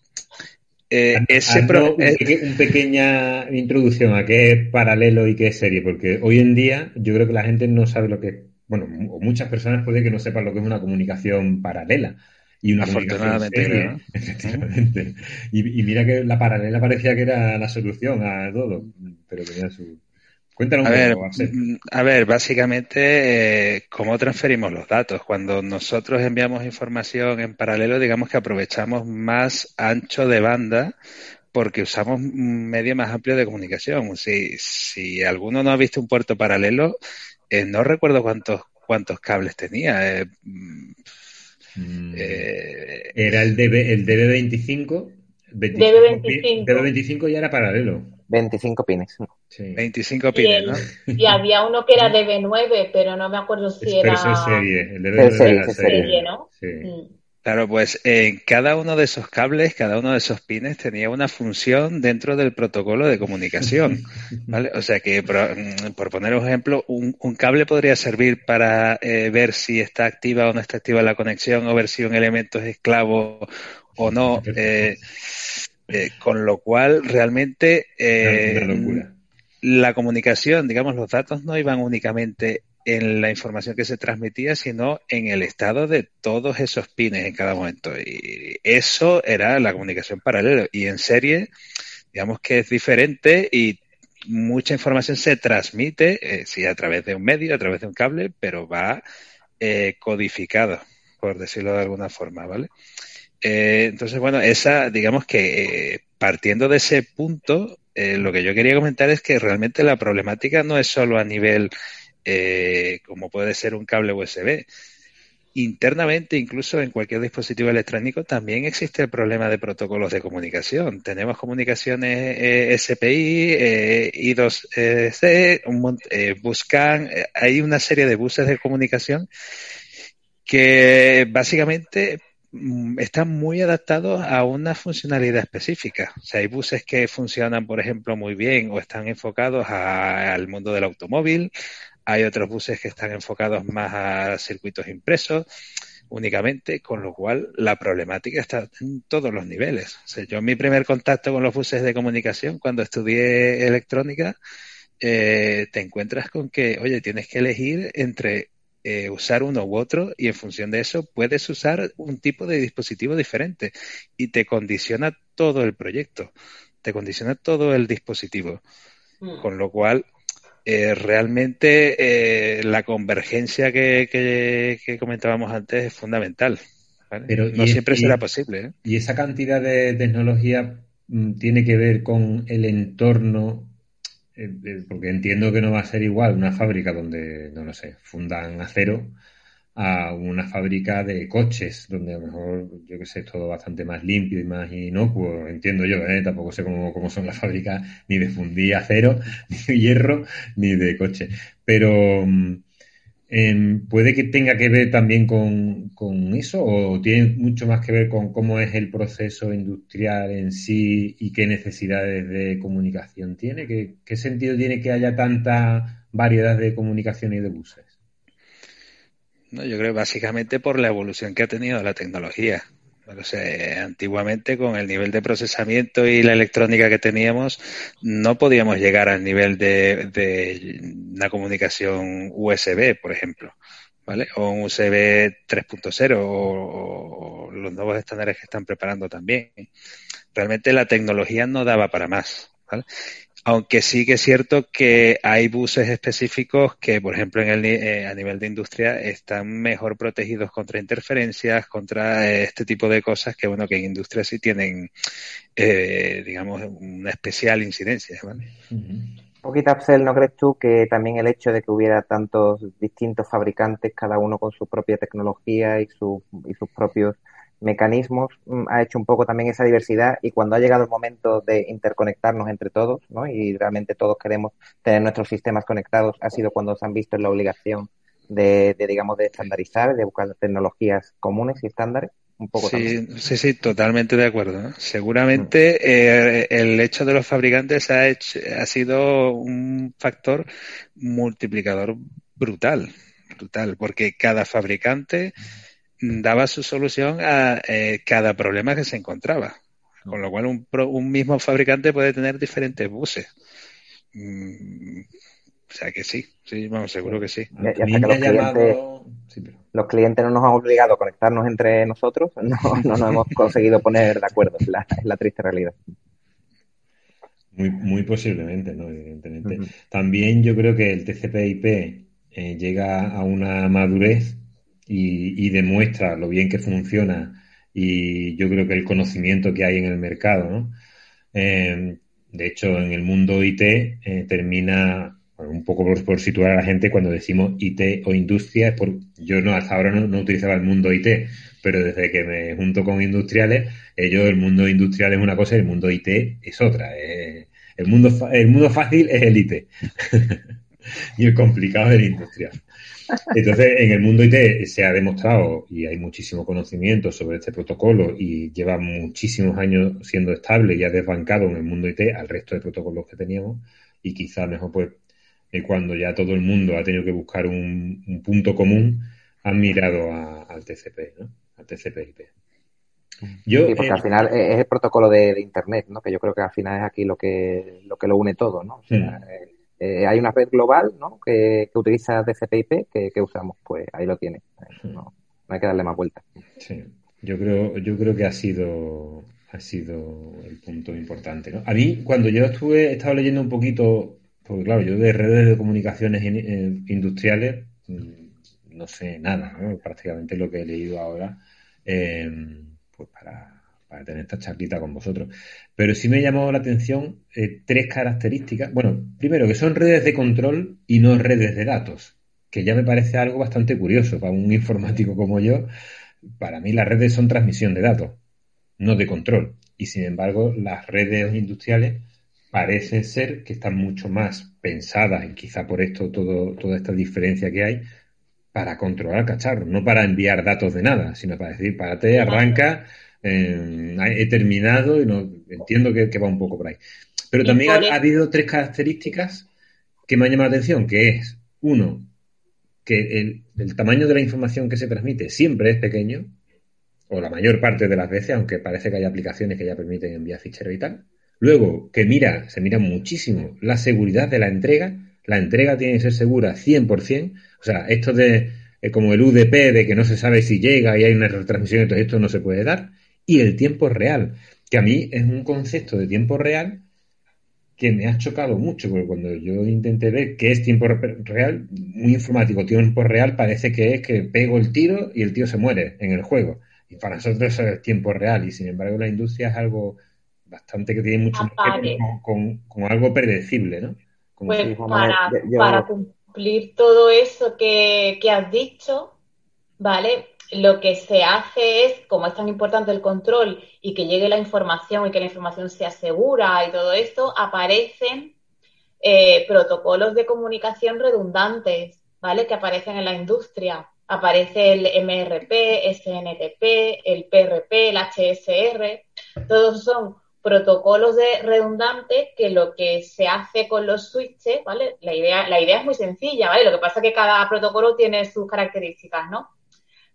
S1: eh, ese eh, una pequeña introducción a qué es paralelo y qué es serie, porque hoy en día yo creo que la gente no sabe lo que, bueno, o muchas personas pueden que no sepan lo que es una comunicación paralela. Y una
S4: Afortunadamente, serie,
S1: efectivamente. Y, y, mira que la paralela parecía que era la solución a todo, pero tenía su,
S4: Cuéntanos a ver, mm, A ver, básicamente, eh, ¿cómo transferimos los datos? Cuando nosotros enviamos información en paralelo, digamos que aprovechamos más ancho de banda porque usamos un medio más amplio de comunicación. Si, si alguno no ha visto un puerto paralelo, eh, no recuerdo cuántos, cuántos cables tenía. Eh,
S1: mm, era el, DB, el DB25.
S2: DB25.
S1: DB25 ya era paralelo.
S3: 25 pines.
S4: 25 pines, ¿no?
S2: Y había uno que era DB9, pero no me acuerdo si era.
S1: Pero serie, el DB9
S2: es serie, ¿no? Sí. Mm.
S4: Claro, pues en cada uno de esos cables, cada uno de esos pines tenía una función dentro del protocolo de comunicación. ¿vale? O sea que, por, mm, poner un ejemplo, un, cable podría servir para eh, ver si está activa o no está activa la conexión o ver si un elemento es esclavo o no. Eh, eh, con lo cual, realmente, eh, la comunicación, digamos, los datos no iban únicamente en la información que se transmitía, sino en el estado de todos esos pines en cada momento. Y eso era la comunicación paralela. Y en serie, digamos que es diferente y mucha información se transmite, eh, sí, a través de un medio, a través de un cable, pero va eh, codificado, por decirlo de alguna forma, ¿vale? Eh, entonces, bueno, esa, digamos que eh, partiendo de ese punto, eh, lo que yo quería comentar es que realmente la problemática no es solo a nivel como puede ser un cable USB. Internamente, incluso en cualquier dispositivo electrónico, también existe el problema de protocolos de comunicación. Tenemos comunicaciones SPI, I2C, Buscan, hay una serie de buses de comunicación que básicamente están muy adaptados a una funcionalidad específica. O sea, hay buses que funcionan, por ejemplo, muy bien o están enfocados al mundo del automóvil. Hay otros buses que están enfocados más a circuitos impresos únicamente, con lo cual la problemática está en todos los niveles. O sea, yo mi primer contacto con los buses de comunicación cuando estudié electrónica, eh, te encuentras con que, oye, tienes que elegir entre eh, usar uno u otro y en función de eso puedes usar un tipo de dispositivo diferente y te condiciona todo el proyecto, te condiciona todo el dispositivo. Mm. Con lo cual, eh, realmente eh, la convergencia que, que, comentábamos antes es fundamental. Pero, no siempre será posible.
S1: Y esa cantidad de tecnología mm, tiene que ver con el entorno porque entiendo que no va a ser igual una fábrica donde, no lo sé, fundan acero a una fábrica de coches, donde a lo mejor, yo que sé, es todo bastante más limpio y más inocuo, entiendo yo, ¿eh? tampoco sé cómo, cómo son las fábricas ni de fundir acero, ni de hierro, ni de coche. Pero Em, ¿Puede que tenga que ver también con, eso o tiene mucho más que ver con cómo es el proceso industrial en sí y qué necesidades de comunicación tiene? ¿Qué, qué sentido tiene que haya tanta variedad de comunicación y de buses?
S4: No, yo creo básicamente por la evolución que ha tenido la tecnología. O sea, antiguamente con el nivel de procesamiento y la electrónica que teníamos, no podíamos llegar al nivel de, de una comunicación USB, por ejemplo, ¿vale? O un USB 3.0 o, o, los nuevos estándares que están preparando también. Realmente la tecnología no daba para más, ¿vale? Aunque sí que es cierto que hay buses específicos que, por ejemplo, en el, eh, a nivel de industria están mejor protegidos contra interferencias, contra eh, este tipo de cosas que, bueno, que en industria sí tienen, eh, digamos, una especial incidencia. ¿vale?
S3: Un poquito, Axel, ¿no crees tú que también el hecho de que hubiera tantos distintos fabricantes, cada uno con su propia tecnología y, su, y sus propios mecanismos mm, ha hecho un poco también esa diversidad y cuando ha llegado el momento de interconectarnos entre todos, ¿no? Y realmente todos queremos tener nuestros sistemas conectados, ha sido cuando se han visto en la obligación de, digamos, de estandarizar, de buscar tecnologías comunes y estándares. Un poco
S4: sí, sí, sí, totalmente de acuerdo. Seguramente eh, el hecho de los fabricantes ha, hecho, ha sido un factor multiplicador brutal, brutal, porque cada fabricante daba su solución a eh, cada problema que se encontraba. Con lo cual, un, un mismo fabricante puede tener diferentes buses. Mm, o sea que sí, sí, vamos, seguro que sí.
S3: los, clientes, los clientes no nos han obligado a conectarnos entre nosotros, no, no nos hemos conseguido poner de acuerdo, es la, la triste realidad.
S1: Muy, muy posiblemente, ¿no? Evidentemente. También yo creo que el TCP/IP eh, llega a una madurez y, demuestra lo bien que funciona y yo creo que el conocimiento que hay en el mercado, ¿no? Eh, de hecho, en el mundo IT eh, termina un poco por, situar a la gente cuando decimos IT o industria, por, yo no hasta ahora no, utilizaba el mundo IT, pero desde que me junto con industriales, ellos el mundo industrial es una cosa y el mundo IT es otra. el, mundo, el mundo fácil es el IT y el complicado el industrial. Entonces, en el mundo IT se ha demostrado y hay muchísimo conocimiento sobre este protocolo y lleva muchísimos años siendo estable y ha desbancado en el mundo IT al resto de protocolos que teníamos y quizá mejor pues eh, cuando ya todo el mundo ha tenido que buscar un, punto común han mirado al TCP, ¿no? Al TCP/IP.
S3: Yo, sí, porque al final es el protocolo de, Internet, ¿no? Que yo creo que al final es aquí lo que lo que lo une todo, ¿no? O sea, hmm. Eh, hay una red global ¿no? que, utiliza TCP/IP que, usamos, pues ahí lo tiene. No, hay que darle más vuelta.
S1: Sí, yo creo, yo creo que ha sido ha sido el punto importante. ¿no? A mí, cuando yo estuve, he estado leyendo un poquito, porque claro, yo de redes de comunicaciones eh, industriales mm, no sé nada, ¿no? prácticamente lo que he leído ahora, eh, pues para para tener esta charlita con vosotros. Pero sí me llamó la atención eh, tres características. Bueno, primero, que son redes de control y no redes de datos, que ya me parece algo bastante curioso para un informático como yo. Para mí las redes son transmisión de datos, no de control. Y sin embargo, las redes industriales parece ser que están mucho más pensadas, y quizá por esto todo, toda esta diferencia que hay, para controlar cacharros, no para enviar datos de nada, sino para decir, párate, arranca, eh, he terminado y no entiendo que, va un poco por ahí. Pero también ha, habido tres características que me han llamado la atención, que es, uno, que el, tamaño de la información que se transmite siempre es pequeño, o la mayor parte de las veces, aunque parece que hay aplicaciones que ya permiten enviar ficheros y tal. Luego, que mira, se mira muchísimo la seguridad de la entrega. La entrega tiene que ser segura 100%. O sea, esto de eh, como el UDP, de que no se sabe si llega y hay una retransmisión, entonces esto no se puede dar y el tiempo real, que a mí es un concepto de tiempo real que me ha chocado mucho, porque cuando yo intenté ver qué es tiempo real, muy informático, tiempo real parece que es que pego el tiro y el tío se muere en el juego. Y para nosotros eso es tiempo real, y sin embargo la industria es algo bastante que tiene mucho que ver con, algo predecible, ¿no?
S2: pues para, cumplir todo eso que, que has dicho, ¿vale? Lo que se hace es, como es tan importante el control y que llegue la información y que la información sea segura y todo esto, aparecen eh, protocolos de comunicación redundantes, ¿vale? Que aparecen en la industria. Aparece el MRP, SNTP, el PRP, el HSR. Todos son protocolos de redundantes que lo que se hace con los switches, ¿vale? La idea, la idea es muy sencilla, ¿vale? Lo que pasa es que cada protocolo tiene sus características, ¿no?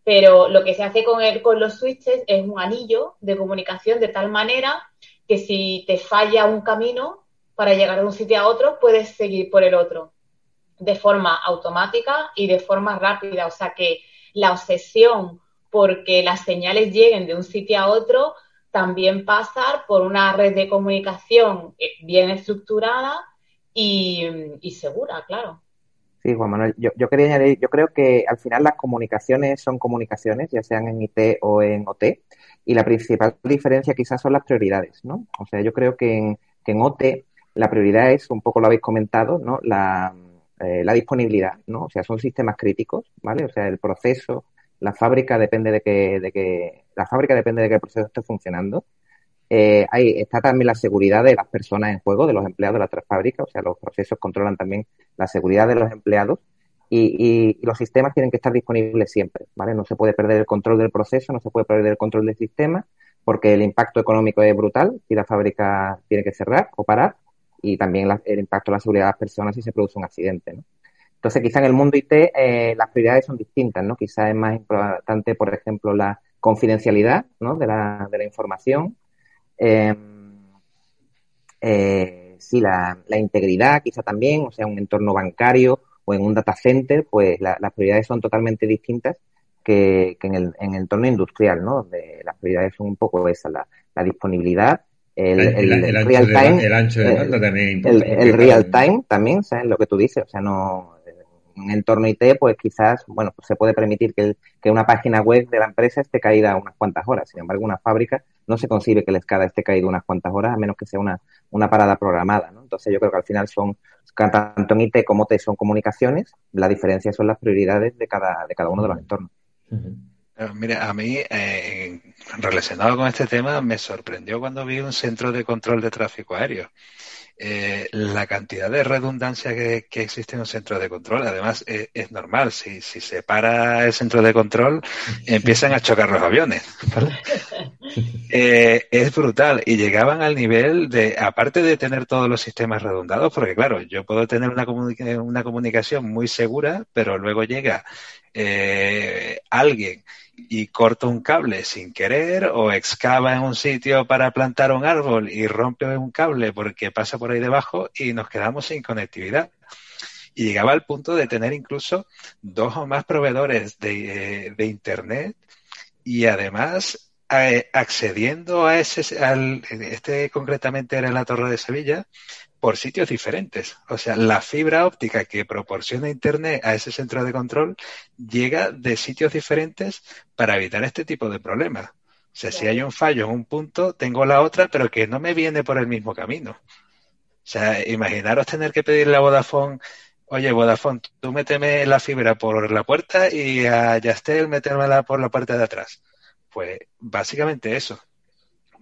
S2: Pero lo que se hace con, el, con los switches es un anillo de comunicación de tal manera que si te falla un camino para llegar de un sitio a otro, puedes seguir por el otro de forma automática y de forma rápida. O sea que la obsesión porque las señales lleguen de un sitio a otro también pasa por una red de comunicación eh, bien estructurada y, y segura, claro.
S3: Sí, Juan Manuel, yo, quería añadir, yo creo que al final las comunicaciones son comunicaciones, ya sean en IT o en OT, y la principal diferencia quizás son las prioridades, ¿no? O sea, yo creo que en, que en OT la prioridad es, un poco lo habéis comentado, ¿no? La, eh, la disponibilidad, ¿no? O sea, son sistemas críticos, ¿vale? O sea, el proceso, la fábrica depende de que, de que la fábrica depende de que el proceso esté funcionando. Eh, está también la seguridad de las personas en juego, de los empleados de la otra fábrica, o sea, los procesos controlan también la seguridad de los empleados y, los sistemas tienen que estar disponibles siempre, ¿vale? No se puede perder el control del proceso, no se puede perder el control del sistema, porque el impacto económico es brutal si la fábrica tiene que cerrar o parar, y también el impacto en la seguridad de las personas si se produce un accidente, ¿no? Entonces, quizá en el mundo IT eh, las prioridades son distintas, ¿no? Quizá es más importante, por ejemplo, la confidencialidad ¿no? de, la, de la información. Em, eh, sí, la, la, integridad, quizá también, o sea, un entorno bancario o en un data center, pues las prioridades son totalmente distintas que, en, el, en, el, entorno industrial, ¿no? Donde las prioridades son un poco esas, la, la disponibilidad, el, el, real time, el ancho de banda también el, real time también, ¿sabes? Lo que tú dices, o sea, no, un entorno IT, pues quizás, bueno, pues se puede permitir que, que, una página web de la empresa esté caída unas cuantas horas. Sin embargo, una fábrica no se concibe que la escala esté caída unas cuantas horas, a menos que sea una, una parada programada, ¿no? Entonces yo creo que al final son, tanto en IT como T son comunicaciones, la diferencia son las prioridades de cada, de cada uno de los entornos.
S4: Mire, a mí, eh, relacionado con este tema, me sorprendió cuando vi un centro de control de tráfico aéreo. Eh, la cantidad de redundancia que, existe en un centro de control, además eh, es normal, si, si se para el centro de control empiezan a chocar los aviones. Es brutal y llegaban al nivel de, aparte de tener todos los sistemas redundados, porque claro, yo puedo tener una, una comunicación muy segura, pero luego llega alguien y corta un cable sin querer o excava en un sitio para plantar un árbol y rompe un cable porque pasa por ahí debajo y nos quedamos sin conectividad. Y llegaba al punto de tener incluso dos o más proveedores de, eh, Internet y además eh, accediendo a ese, al, este concretamente era en la Torre de Sevilla, por sitios diferentes. O sea, la fibra óptica que proporciona Internet a ese centro de control llega de sitios diferentes para evitar este tipo de problemas. O sea, si hay un fallo en un punto, tengo la otra, pero que no me viene por el mismo camino. O sea, imaginaros tener que pedirle a Vodafone, oye, Vodafone, tú méteme la fibra por la puerta y a Yastel métemela por la parte de atrás. Pues básicamente eso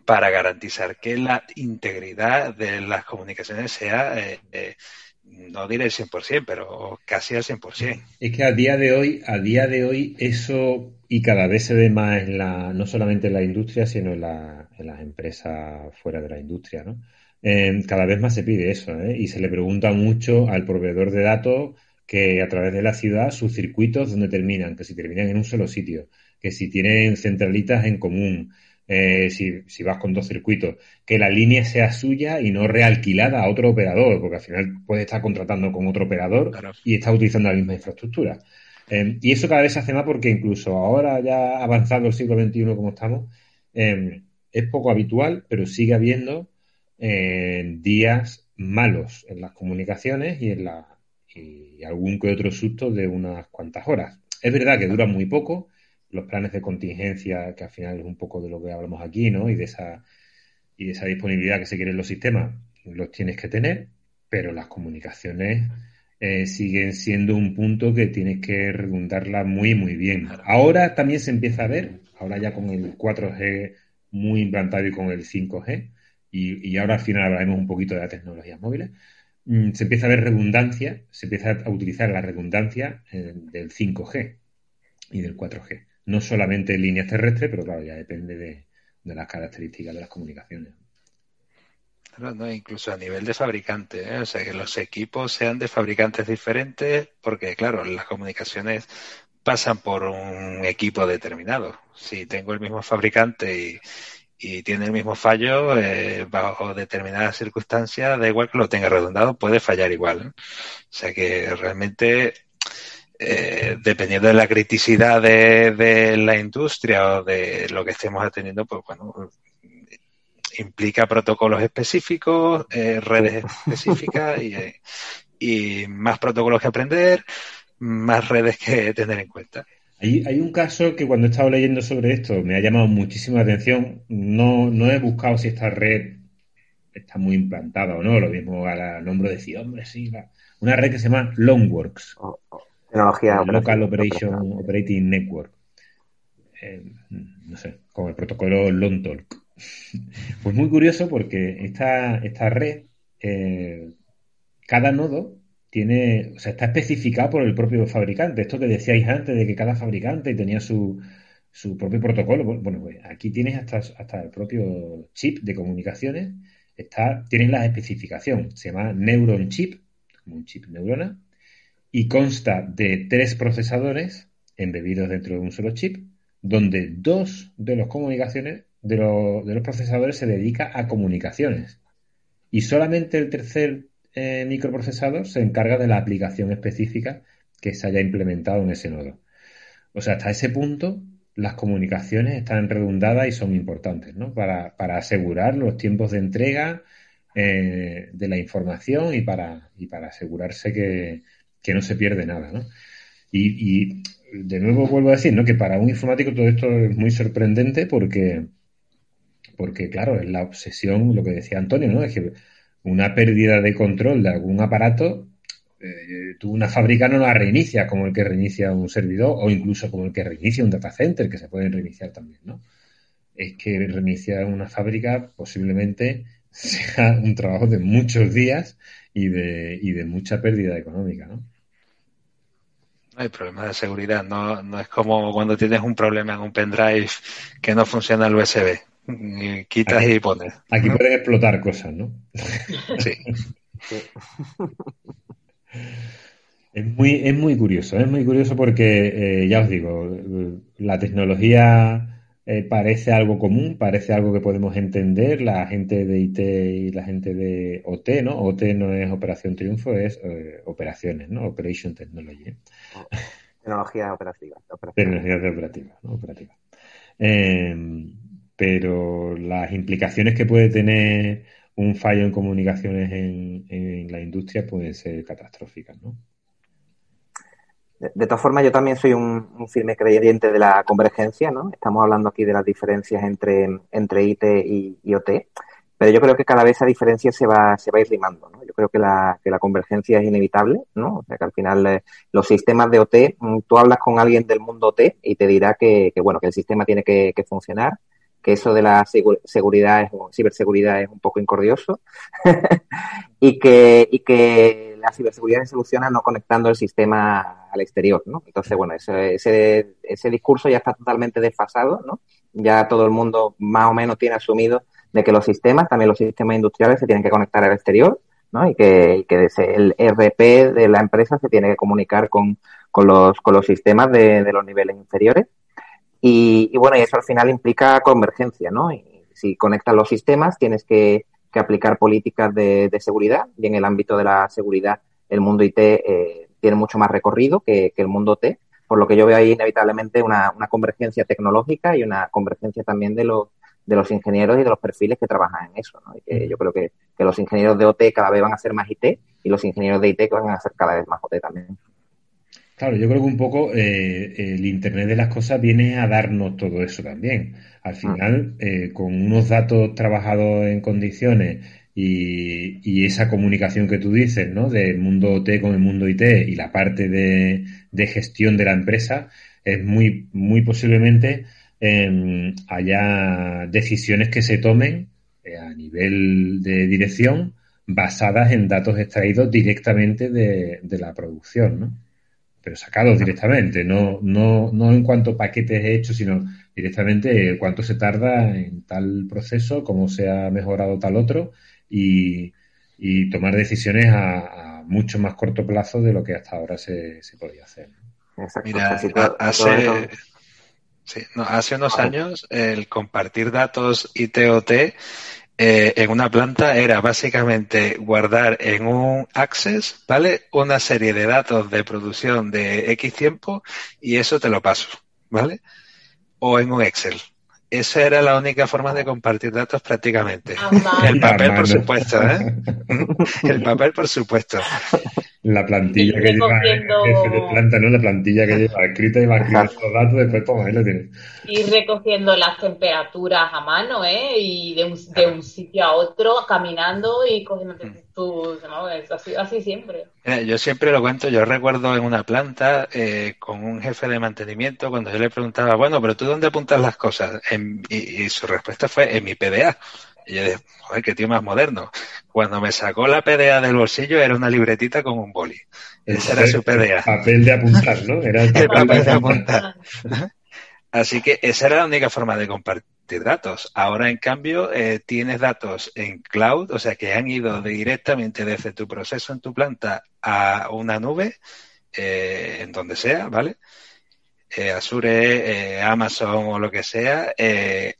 S4: para garantizar que la integridad de las comunicaciones sea, eh, eh, no diré el 100%, pero casi al 100%.
S1: Es que a día de hoy, a día de hoy, eso, y cada vez se ve más en la, no solamente en la industria, sino en, la, en las empresas fuera de la industria, ¿no? Eh, cada vez más se pide eso, Y se le pregunta mucho al proveedor de datos que a través de la ciudad sus circuitos donde terminan, que si terminan en un solo sitio, que si tienen centralitas en común, eh, si, si, vas con dos circuitos, que la línea sea suya y no realquilada a otro operador, porque al final puedes estar contratando con otro operador y estás utilizando la misma infraestructura. Eh, y eso cada vez se hace más porque incluso ahora ya avanzando el siglo XXI como estamos, eh, es poco habitual, pero sigue habiendo días malos en las comunicaciones y en la y algún que otro susto de unas cuantas horas. Es verdad que dura muy poco, los planes de contingencia, que al final es un poco de lo que hablamos aquí, ¿no? Y de esa, y de esa disponibilidad que se quiere en los sistemas, los tienes que tener, pero las comunicaciones eh, siguen siendo un punto que tienes que redundarla muy, muy bien. Ahora también se empieza a ver, ahora ya con el 4G muy implantado y con el 5G, y, ahora al final hablaremos un poquito de las tecnologías móviles, mm, se empieza a ver redundancia, se empieza a utilizar la redundancia eh, del 5G y del 4G no solamente en líneas terrestres, pero claro, ya depende de, las características de las comunicaciones.
S4: No, incluso a nivel de fabricante, ¿eh? o sea, que los equipos sean de fabricantes diferentes, porque claro, las comunicaciones pasan por un equipo determinado. Si tengo el mismo fabricante y, tiene el mismo fallo, eh, bajo determinadas circunstancias, da igual que lo tenga redundado, puede fallar igual. O sea que realmente eh, dependiendo de la criticidad de, la industria o de lo que estemos atendiendo, pues bueno, implica protocolos específicos, eh, redes específicas eh, y, más protocolos que aprender, más redes que tener en cuenta.
S1: Hay, hay un caso que cuando he estado leyendo sobre esto me ha llamado muchísima atención. No, no he buscado si esta red está muy implantada o no, lo mismo al nombre de decir, hombre, sí, una red que se llama Longworks. Oh, oh. Tecnología Local Operation Operating Network. eh, no sé, como el protocolo Long Talk. Pues muy curioso porque esta, esta red, eh, cada nodo tiene, o sea, está especificado por el propio fabricante. Esto que decíais antes de que cada fabricante tenía su, su propio protocolo. Bueno, pues aquí tienes hasta, hasta el propio chip de comunicaciones. Está, tienen la especificación. Se llama Neuron Chip, como un chip neurona, y consta de tres procesadores embebidos dentro de un solo chip, donde dos de las comunicaciones, de, de los procesadores se dedica a comunicaciones. Y solamente el tercer eh, microprocesador se encarga de la aplicación específica que se haya implementado en ese nodo. O sea, hasta ese punto las comunicaciones están redundadas y son importantes, ¿no? Para, asegurar los tiempos de entrega eh, de la información y para, y para asegurarse que, no se pierde nada, ¿no? Y, de nuevo vuelvo a decir, ¿no? Que para un informático todo esto es muy sorprendente porque, porque claro, es la obsesión, lo que decía Antonio, ¿no? Es que una pérdida de control de algún aparato eh, una fábrica no la reinicia como el que reinicia un servidor o incluso como el que reinicia un data center, que se pueden reiniciar también, ¿no? Es que reiniciar una fábrica posiblemente sea un trabajo de muchos días y de, y de mucha pérdida económica, ¿no?
S4: No hay problema de seguridad, no, no es como cuando tienes un problema en un pendrive que no funciona el USB. quitas y pones.
S1: Aquí pueden explotar cosas, ¿no? sí. Es muy, es muy curioso, es muy curioso porque, eh, ya os digo, la tecnología eh, parece algo común, parece algo que podemos entender, la gente de IT y la gente de OT, ¿no? OT no es Operación Triunfo, es eh, operaciones, ¿no? Operation Technology.
S3: Tecnología operativa.
S1: Tecnología operativa, ¿no? Operativa. pero las implicaciones que puede tener un fallo en comunicaciones en, en la industria pueden ser catastróficas, ¿no?
S3: De, todas formas, yo también soy un, firme creyente de la convergencia, ¿no? Estamos hablando aquí de las diferencias entre, entre IT y, OT, pero yo creo que cada vez esa diferencia se va, se va a ir limando, ¿no? Yo creo que la, que la convergencia es inevitable, ¿no? O sea, que al final eh, los sistemas de OT, mm, tú hablas con alguien del mundo OT y te dirá que, bueno, que el sistema tiene que, que funcionar, que eso de la seguridad, es, ciberseguridad es un poco incordioso y, que, y que la ciberseguridad se soluciona no conectando el sistema al exterior, ¿no? Entonces, bueno, ese, ese, discurso ya está totalmente desfasado, ¿no? Ya todo el mundo más o menos tiene asumido de que los sistemas, también los sistemas industriales, se tienen que conectar al exterior, ¿no? Y que, y que el RP de la empresa se tiene que comunicar con, con, los, con los sistemas de, de los niveles inferiores y, bueno, y eso al final implica convergencia, ¿no? Y si conectas los sistemas, tienes que, aplicar políticas de, seguridad y en el ámbito de la seguridad el mundo IT eh, tiene mucho más recorrido que, el mundo T, por lo que yo veo ahí inevitablemente una, convergencia tecnológica y una convergencia también de los, de los ingenieros y de los perfiles que trabajan en eso. ¿no? Y que yo creo que, que los ingenieros de OT cada vez van a ser más IT y los ingenieros de IT van a ser cada vez más OT también.
S1: Claro, yo creo que un poco eh, el Internet de las cosas viene a darnos todo eso también. Al final, eh, con unos datos trabajados en condiciones y, esa comunicación que tú dices, ¿no? Del mundo OT con el mundo IT y la parte de, gestión de la empresa, es muy, muy posiblemente eh, haya decisiones que se tomen eh, a nivel de dirección basadas en datos extraídos directamente de, de la producción, ¿no? Pero sacados directamente, no, no, no en cuanto paquetes he hecho, sino directamente cuánto se tarda en tal proceso, cómo se ha mejorado tal otro y, tomar decisiones a, mucho más corto plazo de lo que hasta ahora se, se podía hacer.
S4: Mira, hace, hace unos años el compartir datos ITOT eh, en una planta era básicamente guardar en un Access, ¿vale? Una serie de datos de producción de X tiempo y eso te lo paso, ¿vale? O en un Excel. Esa era la única forma de compartir datos prácticamente. El papel, por supuesto, ¿eh? El papel, por supuesto.
S1: La plantilla que lleva jefe de planta, ¿no? La plantilla que lleva escrita y va escribiendo los datos, después toma, ahí lo tienes.
S2: Y recogiendo las temperaturas a mano, ¿eh? Y de un, de un sitio a otro, caminando y cogiendo mm. tus... ¿no? así, así siempre.
S4: yo siempre lo cuento, yo recuerdo en una planta eh, con un jefe de mantenimiento, cuando yo le preguntaba, bueno, pero ¿tú dónde apuntas las cosas? y, y su respuesta fue, en mi PDA. Y yo dije, joder, qué tío más moderno. Cuando me sacó la PDA del bolsillo era una libretita con un boli. Ese era su PDA.
S1: Papel de apuntar, ¿no? Era
S4: el papel, de apuntar. Así que esa era la única forma de compartir datos. Ahora, en cambio, eh, tienes datos en cloud, o sea, que han ido directamente desde tu proceso en tu planta a una nube, eh, en donde sea, ¿vale? Eh, Azure, Amazon o lo que sea,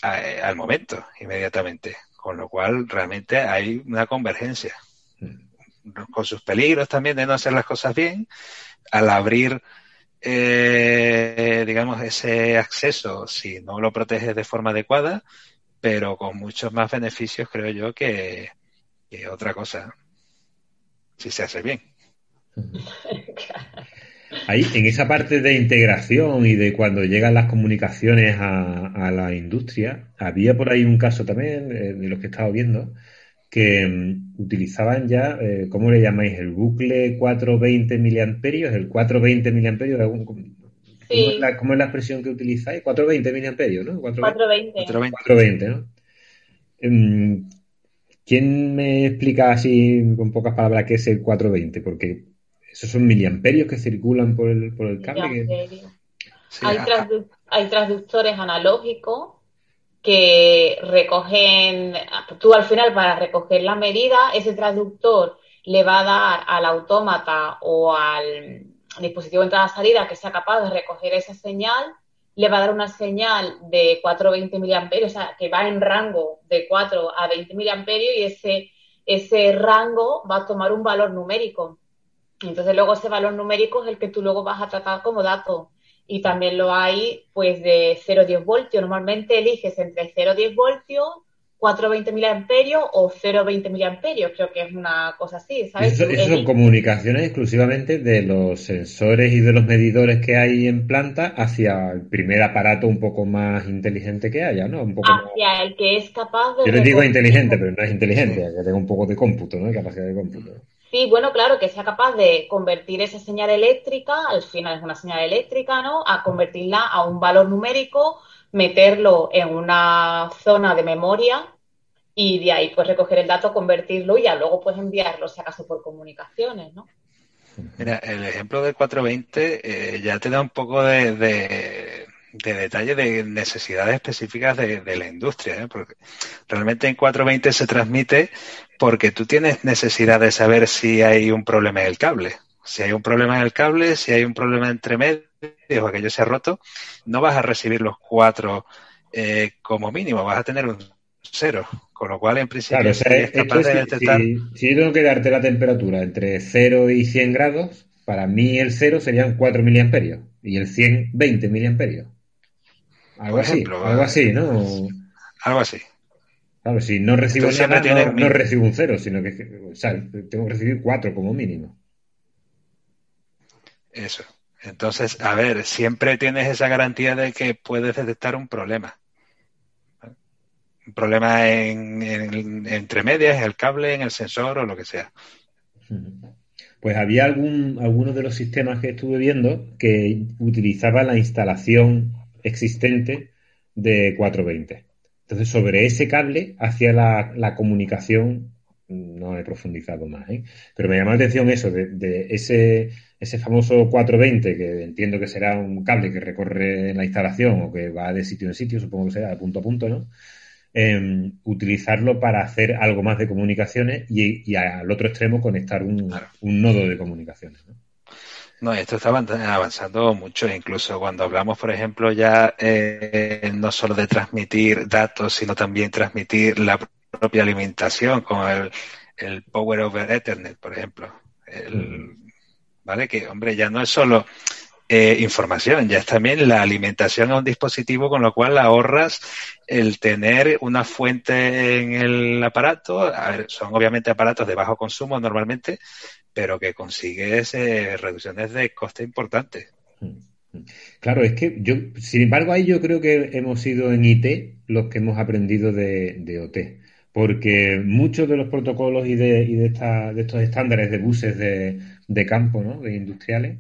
S4: al momento, inmediatamente con lo cual realmente hay una convergencia. Con sus peligros también de no hacer las cosas bien, al abrir, eh, digamos, ese acceso, si no lo proteges de forma adecuada, pero con muchos más beneficios, creo yo, que, otra cosa, si se hace bien.
S1: Ahí, en esa parte de integración y de cuando llegan las comunicaciones a, la industria, había por ahí un caso también, eh, de los que he estado viendo, que mm, utilizaban ya, eh, ¿cómo le llamáis? El bucle 420 miliamperios, el 420 miliamperios, sí. ¿cómo, es la, expresión que utilizáis? 420 miliamperios, ¿no?
S2: 420.
S1: 420, ¿no? Em, ¿Quién me explica así, con pocas palabras, qué es el 420? Porque esos son miliamperios que circulan por el, por el cable.
S2: hay, hay traductores analógicos que recogen, tú al final para recoger la medida, ese traductor le va a dar al autómata o al dispositivo de entrada-salida que sea capaz de recoger esa señal, le va a dar una señal de 420 miliamperios, o sea, que va en rango de 4 a 20 miliamperios y ese, ese rango va a tomar un valor numérico. Entonces luego ese valor numérico es el que tú luego vas a tratar como dato. Y también lo hay pues de 0,10 voltios. Normalmente eliges entre 0,10 voltios, 420 miliamperios o 0,20 miliamperios. Creo que es una cosa así, ¿sabes?
S1: Eso, son comunicaciones exclusivamente de los sensores y de los medidores que hay en planta hacia el primer aparato un poco más inteligente que haya, ¿no? Un poco
S2: hacia el que es capaz de...
S1: Yo le digo inteligente, pero no es inteligente, que tenga un poco de cómputo, ¿no? Capacidad de cómputo.
S2: Sí, bueno, claro, que sea capaz de convertir esa señal eléctrica, al final es una señal eléctrica, ¿no? A convertirla a un valor numérico, meterlo en una zona de memoria y de ahí pues recoger el dato, convertirlo y ya luego pues enviarlo, si acaso por comunicaciones, ¿no?
S4: Mira, el ejemplo del 420 eh, ya te da un poco de, de, detalle de necesidades específicas de, la industria, ¿eh? porque realmente en 420 se transmite porque tú tienes necesidad de saber si hay un problema en el cable. Si hay un problema en el cable, si hay un problema entre medios o aquello se ha roto, no vas a recibir los cuatro eh, como mínimo, vas a tener un cero. Con lo cual, en principio,
S1: si, yo tengo que darte la temperatura entre 0 y 100 grados, para mí el 0 serían 4 miliamperios y el 100, 20 miliamperios. Algo así, algo así, ¿no?
S4: Algo así.
S1: Claro, si no recibo nada, no, recibo un cero, sino que tengo que recibir cuatro como mínimo.
S4: Eso. Entonces, a ver, siempre tienes esa garantía de que puedes detectar un problema. Un problema en, entre medias, en el cable, en el sensor o lo que sea.
S1: Pues había algún, algunos de los sistemas que estuve viendo que utilizaba la instalación existente de 420. Entonces, sobre ese cable hacia la, comunicación, no he profundizado más, ¿eh? pero me llama la atención eso, de, ese, ese famoso 420, que entiendo que será un cable que recorre la instalación o que va de sitio en sitio, supongo que será de punto a punto, ¿no? Em, utilizarlo para hacer algo más de comunicaciones y, al otro extremo conectar un, un nodo de comunicaciones. ¿no?
S4: No, esto está avanzando mucho, incluso cuando hablamos, por ejemplo, ya eh, no solo de transmitir datos, sino también transmitir la propia alimentación, como el, el Power over Ethernet, por ejemplo. El, ¿Vale? Que, hombre, ya no es solo eh, información, ya es también la alimentación a un dispositivo, con lo cual ahorras el tener una fuente en el aparato. A ver, son obviamente aparatos de bajo consumo normalmente, pero que consigues eh, reducciones de coste importantes.
S1: Claro, es que yo, sin embargo, ahí yo creo que hemos sido en IT los que hemos aprendido de, OT, porque muchos de los protocolos y de, y de, de estos estándares de buses de, campo, ¿no? de industriales,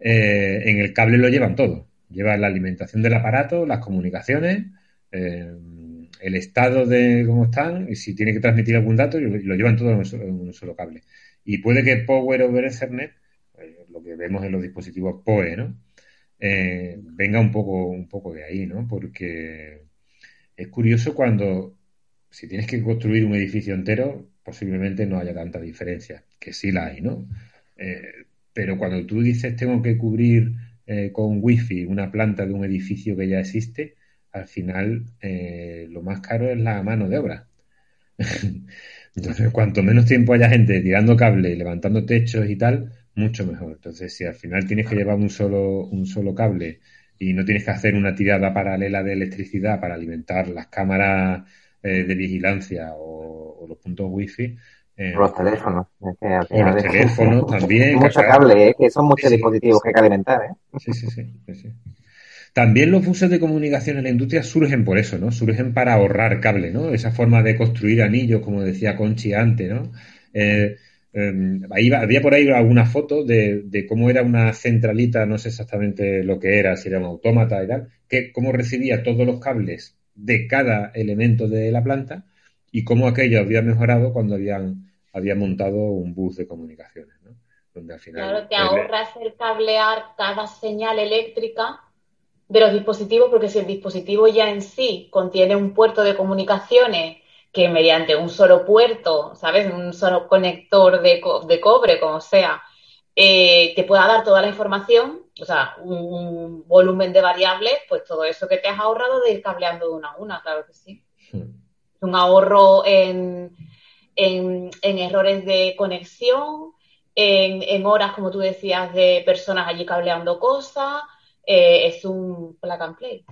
S1: eh, en el cable lo llevan todo. Llevan la alimentación del aparato, las comunicaciones, eh, el estado de cómo están y si tiene que transmitir algún dato, lo llevan todo en un, solo, cable. Y puede que Power over Ethernet, eh, lo que vemos en los dispositivos PoE, ¿no? Eh, venga un poco, un poco de ahí, ¿no? Porque es curioso cuando, si tienes que construir un edificio entero, posiblemente no haya tanta diferencia, que sí la hay, ¿no? Eh, pero cuando tú dices tengo que cubrir con wifi una planta de un edificio que ya existe, al final lo más caro es la mano de obra. Entonces, cuanto menos tiempo haya gente tirando cable, levantando techos y tal, mucho mejor. Entonces, si al final tienes que llevar un solo, un solo cable y no tienes que hacer una tirada paralela de electricidad para alimentar las cámaras eh, de vigilancia o, los puntos wifi.
S3: Eh, los teléfonos.
S1: o los teléfonos también.
S3: Mucho cable, ¿eh? que son muchos dispositivos que hay que alimentar. ¿eh?
S1: Sí, sí, sí, También los buses de comunicación en la industria surgen por eso, ¿no? Surgen para ahorrar cable, ¿no? Esa forma de construir anillos, como decía Conchi antes, ¿no? Eh, Em, había por ahí alguna foto de, cómo era una centralita, no sé exactamente lo que era, si era un autómata y tal, que cómo recibía todos los cables de cada elemento de la planta y cómo aquello había mejorado cuando habían, había montado un bus de comunicaciones, ¿no?
S2: Donde al final, claro, te ahorras el cablear cada señal eléctrica de los dispositivos, porque si el dispositivo ya en sí contiene un puerto de comunicaciones que mediante un solo puerto, ¿sabes? Un solo conector de, de cobre, como sea, eh, te pueda dar toda la información, o sea, un, volumen de variables, pues todo eso que te has ahorrado de ir cableando de una a una, claro que sí. Un ahorro en, en, errores de conexión, en, horas, como tú decías, de personas allí cableando cosas, eh, es un plug and play.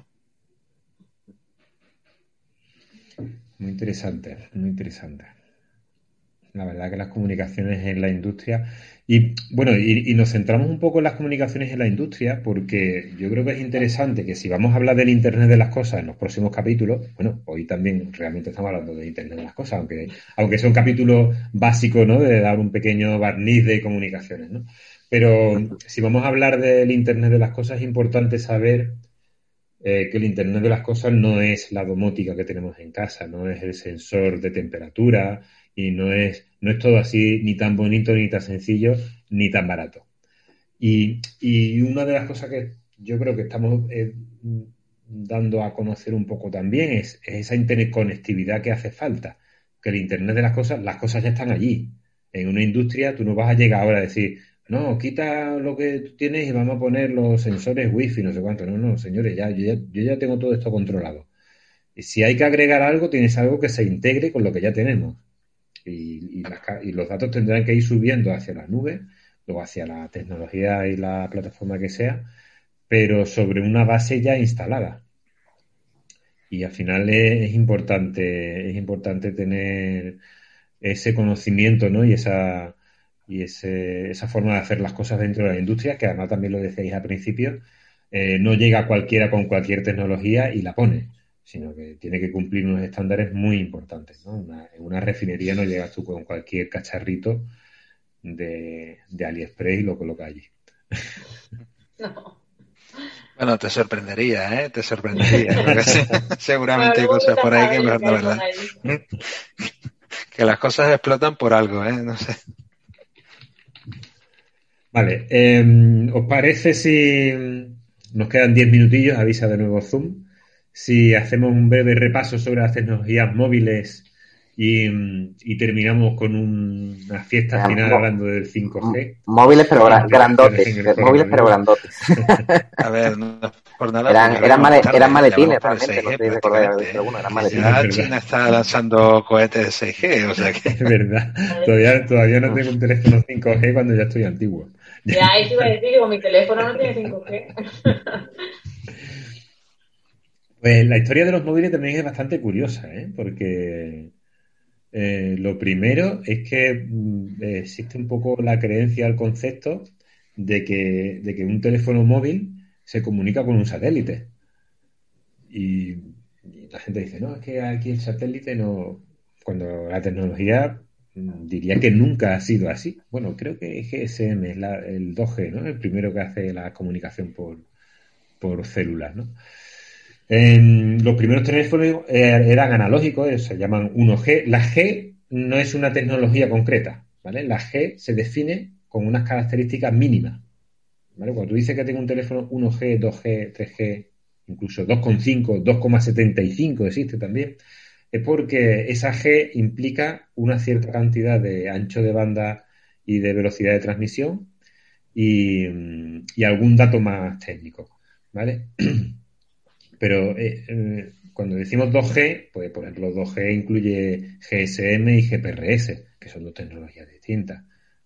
S1: Muy interesante, muy interesante. La verdad que las comunicaciones en la industria. Y bueno, y, nos centramos un poco en las comunicaciones en la industria, porque yo creo que es interesante que si vamos a hablar del Internet de las cosas en los próximos capítulos, bueno, hoy también realmente estamos hablando del Internet de las cosas, aunque, aunque sea un capítulo básico, ¿no? De dar un pequeño barniz de comunicaciones, ¿no? Pero si vamos a hablar del Internet de las cosas, es importante saber eh, que el Internet de las Cosas no es la domótica que tenemos en casa, no es el sensor de temperatura y no es, no es todo así ni tan bonito, ni tan sencillo, ni tan barato. Y, una de las cosas que yo creo que estamos eh, dando a conocer un poco también es, esa interconectividad que hace falta. Que el Internet de las Cosas, las cosas ya están allí. En una industria tú no vas a llegar ahora a decir, no, quita lo que tú tienes y vamos a poner los sensores wifi, no sé cuánto. No, no, señores, ya, yo, ya, tengo todo esto controlado. Y si hay que agregar algo, tienes algo que se integre con lo que ya tenemos. Y, los datos tendrán que ir subiendo hacia las nubes, o hacia la tecnología y la plataforma que sea, pero sobre una base ya instalada. Y al final es, importante, es importante tener ese conocimiento, ¿no? Y esa, y esa forma de hacer las cosas dentro de la industria, que además también lo decíais al principio, eh, no llega cualquiera con cualquier tecnología y la pone, sino que tiene que cumplir unos estándares muy importantes. ¿no? en una refinería no llegas tú con cualquier cacharrito de, AliExpress y lo colocas allí.
S4: Bueno, te sorprendería, ¿eh? Te sorprendería. Seguramente hay cosas por ahí que no, ¿verdad? que las cosas explotan por algo, ¿eh? No sé.
S1: Vale, em, ¿os parece si nos quedan 10 minutillos? Avisa de nuevo Zoom. Si hacemos un breve repaso sobre las tecnologías móviles y, terminamos con una fiesta final hablando del 5G.
S3: Móviles pero grandotes. Móviles pero grandotes.
S4: A ver, no por nada.
S3: Eran, eran, maletines, realmente. no sé
S4: si eran maletines. Ya China está lanzando cohetes 6G, o sea que.
S1: Es verdad. Todavía, todavía no tengo un teléfono 5G cuando ya estoy antiguo.
S2: Ya, eso iba a decir, como mi teléfono no tiene 5G.
S1: Pues la historia de los móviles también es bastante curiosa, ¿eh? Porque Eh, lo primero es que mm, existe un poco la creencia, el concepto de que, de que un teléfono móvil se comunica con un satélite. Y, la gente dice, no, es que aquí el satélite no, cuando la tecnología diría que nunca ha sido así. Bueno, creo que GSM es el 2G, ¿no? El primero que hace la comunicación por, por células, ¿no? los primeros teléfonos eh, eran analógicos, eh, se llaman 1G. La G no es una tecnología concreta, ¿vale? La G se define con unas características mínimas. ¿vale? Cuando tú dices que tengo un teléfono 1G, 2G, 3G, incluso 2,5, 2,75 existe también, es porque esa G implica una cierta cantidad de ancho de banda y de velocidad de transmisión y, y algún dato más técnico, ¿vale? Pero eh, eh, cuando decimos 2G, pues por ejemplo 2G incluye GSM y GPRS, que son dos tecnologías distintas,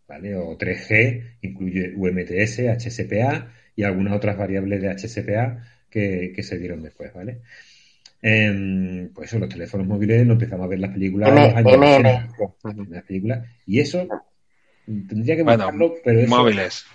S1: ¿vale? O 3G incluye UMTS, HSPA y algunas otras variables de HSPA que, se dieron después, ¿vale? Em, pues eso, los teléfonos móviles, no empezamos a ver las películas los años las películas, y eso tendría que
S4: buscarlo, pero móviles,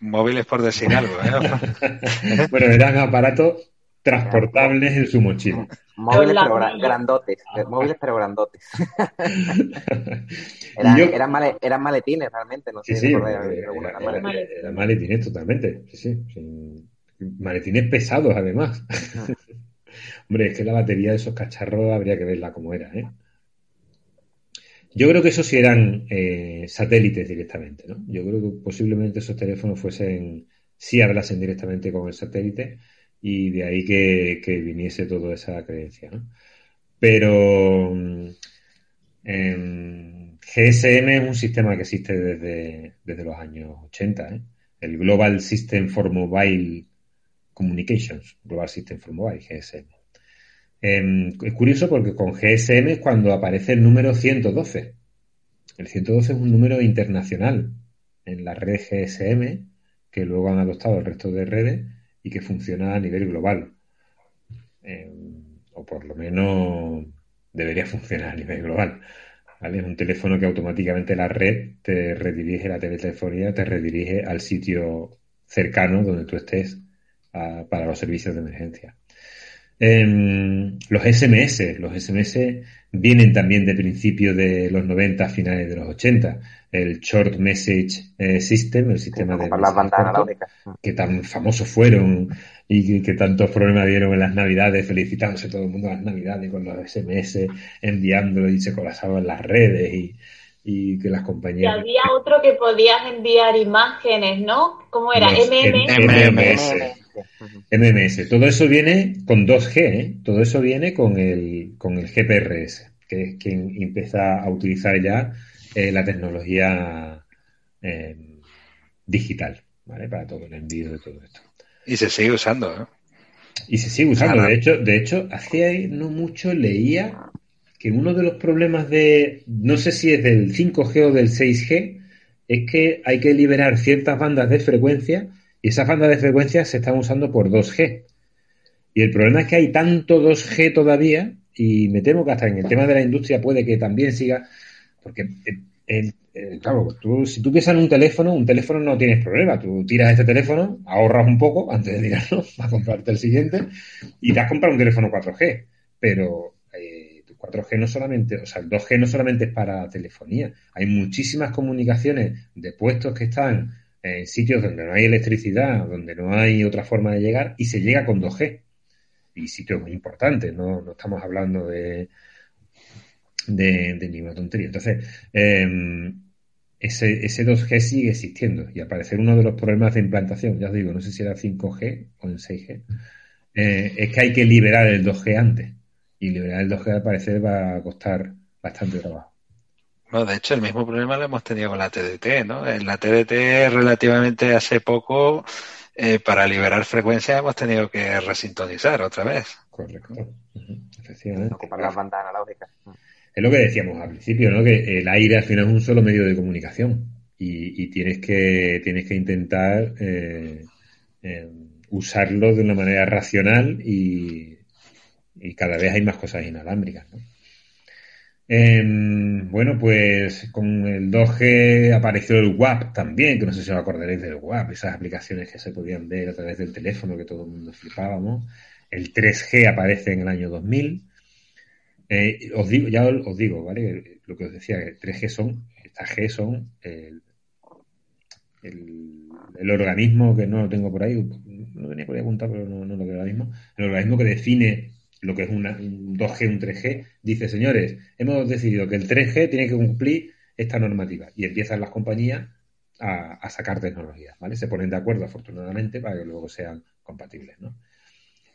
S4: móviles por decir algo, ¿eh?
S1: bueno, eran aparatos transportables en su mochila.
S3: Móviles pero grandotes, móviles pero grandotes. eran, eran, maletines realmente, no sé
S1: si eran, maletines. totalmente, sí, sí. Maletines pesados además. Hombre, es que la batería de esos cacharros habría que verla como era, ¿eh? Yo creo que esos sí eran eh, satélites directamente, ¿no? Yo creo que posiblemente esos teléfonos fuesen, sí hablasen directamente con el satélite y de ahí que, viniese toda esa creencia. ¿no? Pero em, GSM es un sistema que existe desde, desde los años 80, ¿eh? el Global System for Mobile Communications, Global System for Mobile, GSM. Em, es curioso porque con GSM es cuando aparece el número 112. El 112 es un número internacional en la red GSM que luego han adoptado el resto de redes y que funciona a nivel global. Eh, o por lo menos debería funcionar a nivel global. Es un teléfono que automáticamente la red te redirige, la teletelefonía te redirige al sitio cercano donde tú estés para los servicios de emergencia. Em, los SMS, los SMS vienen también de principios de los 90, finales de los 80 el Short Message eh, System, el sistema de
S3: las bandas
S1: que tan famosos fueron y que, tantos problemas dieron en las navidades, felicitándose todo el mundo en las navidades con los SMS, enviándolo y se colapsaban las redes y, que las compañías...
S2: Y había otro que podías enviar imágenes, ¿no? ¿Cómo era? MMS.
S1: MMS. Todo eso viene con 2G, ¿eh? Todo eso viene con el, con el GPRS, que es quien empieza a utilizar ya eh, la tecnología eh, digital, ¿vale? Para todo el envío de todo esto.
S4: Y se sigue usando, ¿no?
S1: Y se sigue usando. De hecho, de hecho, hace no mucho leía que uno de los problemas de, no sé si es del 5G o del 6G, es que hay que liberar ciertas bandas de frecuencia y esas bandas de frecuencia se están usando por 2G. Y el problema es que hay tanto 2G todavía, y me temo que hasta en el tema de la industria puede que también siga, porque, eh, claro, tú, si tú piensas en un teléfono, un teléfono no tienes problema. Tú tiras este teléfono, ahorras un poco antes de tirarlo para comprarte el siguiente y te has comprado un teléfono 4G. Pero eh, 4G no solamente, o sea, el 2G no solamente es para telefonía. Hay muchísimas comunicaciones de puestos que están en sitios donde no hay electricidad, donde no hay otra forma de llegar y se llega con 2G. Y sitios muy importantes, no, estamos hablando de, de, de ninguna tontería. Entonces, em, ese, ese 2G sigue existiendo y al parecer uno de los problemas de implantación, ya os digo, no sé si era 5G o en 6G, eh, es que hay que liberar el 2G antes y liberar el 2G al parecer va a costar bastante trabajo.
S4: Bueno, de hecho, el mismo problema lo hemos tenido con la TDT, ¿no? En la TDT relativamente hace poco, eh, para liberar frecuencia hemos tenido que resintonizar otra vez.
S1: Correcto. Efectivamente.
S3: Ocupar las bandas analógicas
S1: es lo que decíamos al principio, ¿no? Que el aire al final es un solo medio de comunicación y, tienes que tienes que intentar eh, eh, usarlo de una manera racional y, cada vez hay más cosas inalámbricas, ¿no? Em, bueno, pues con el 2G apareció el WAP también, que no sé si os acordaréis del WAP, esas aplicaciones que se podían ver a través del teléfono que todo el mundo flipábamos. El 3G aparece en el año 2000. Eh, os digo, ya os digo, ¿vale? Lo que os decía, que 3G son, estas G son el, el, organismo que no lo tengo por ahí, no tenía por ahí apuntado, pero no, no lo veo ahora mismo, el organismo que define lo que es un 2G, un 3G, dice, señores, hemos decidido que el 3G tiene que cumplir esta normativa y empiezan las compañías a, sacar tecnologías, ¿vale? Se ponen de acuerdo, afortunadamente, para que luego sean compatibles.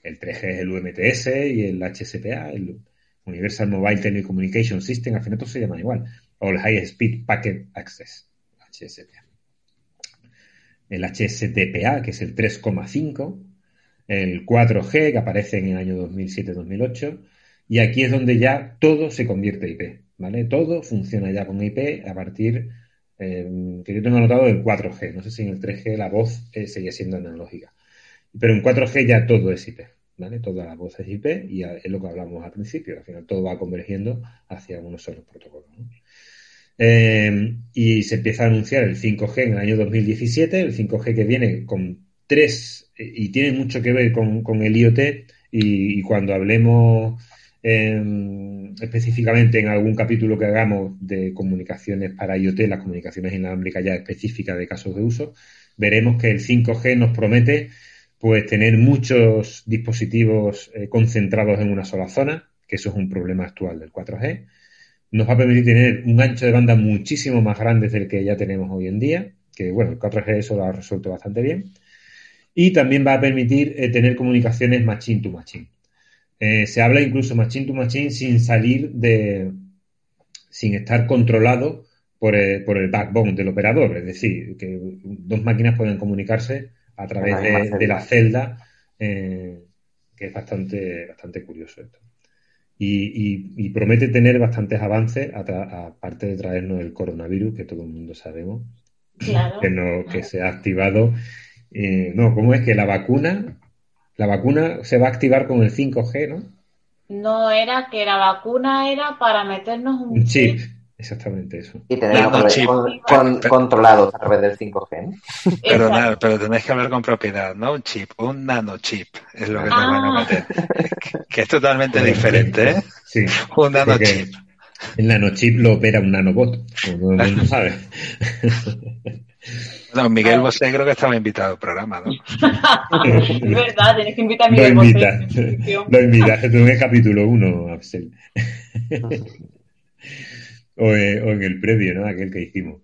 S1: El 3G es el UMTS y el HSPA, el Universal Mobile Telecommunication System, al final todos se llaman igual, o el High Speed Packet Access, HSPA. El HSTPA, que es el 3,5, el 4G, que aparece en el año 2007-2008, y aquí es donde ya todo se convierte en IP, ¿vale? Todo funciona ya con IP a partir, eh, que yo tengo anotado, del 4G. No sé si en el 3G la voz eh, sigue siendo analógica, pero en 4G ya todo es IP, ¿vale? Toda la voz es IP y es lo que hablamos al principio, al final todo va convergiendo hacia unos solos protocolos, eh, y se empieza a anunciar el 5G en el año 2017, el 5G que viene con tres y tiene mucho que ver con, el IoT y, cuando hablemos em, específicamente en algún capítulo que hagamos de comunicaciones para IoT, las comunicaciones inalámbricas ya específicas de casos de uso, veremos que el 5G nos promete pues tener muchos dispositivos eh, concentrados en una sola zona, que eso es un problema actual del 4G. Nos va a permitir tener un ancho de banda muchísimo más grande del que ya tenemos hoy en día, que bueno, el 4G eso lo ha resuelto bastante bien y también va a permitir eh, tener comunicaciones machine to machine. Eh, se habla incluso machine to machine sin salir de, sin estar controlado por el, por el backbone del operador, es decir, que dos máquinas pueden comunicarse a través de, la celda, eh, que es bastante, bastante curioso esto. Y, promete tener bastantes avances, aparte de traernos el coronavirus, que todo el mundo sabemos, que, no, que se ha activado eh, no, ¿cómo es que la vacuna, la vacuna se va a activar con el 5G, ¿no?
S2: No era que la vacuna era para meternos un, chip.
S1: Exactamente eso.
S3: Y tenerlo controlado a través del 5G.
S4: Pero, nada, pero tenéis que hablar con propiedad, no un chip, un nanochip es lo que te van a ah. meter. que, es totalmente diferente, ¿eh?
S1: Sí.
S4: Un nanochip.
S1: El nanochip lo opera un nanobot, como todo el mundo sabe.
S4: No, Miguel Bosé creo que estaba invitado al programa, ¿no?
S2: es verdad, tienes que invitar a Miguel Bosé.
S1: Lo invita, en el capítulo 1, Axel. o, en el previo, ¿no? Aquel que hicimos.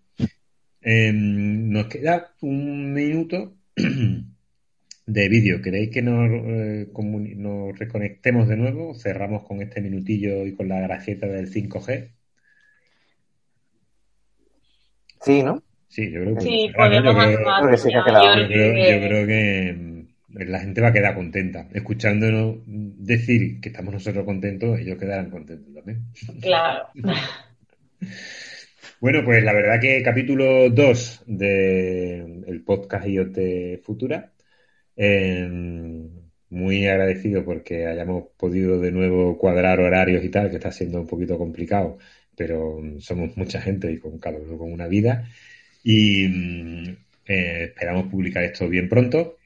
S1: Em, nos queda un minuto de vídeo. ¿Queréis que nos, eh, nos reconectemos de nuevo? Cerramos con este minutillo y con la gracieta del 5G.
S3: Sí, ¿no?
S1: Sí, yo creo que,
S2: sí, podemos
S1: yo, creo, que mm, la gente va a quedar contenta. Escuchándonos decir que estamos nosotros contentos, ellos quedarán contentos también.
S2: Claro.
S1: bueno, pues la verdad que capítulo 2 del el podcast IoT Futura. Em, muy agradecido porque hayamos podido de nuevo cuadrar horarios y tal, que está siendo un poquito complicado, pero somos mucha gente y con cada uno con una vida. Y mm, eh, esperamos publicar esto bien pronto.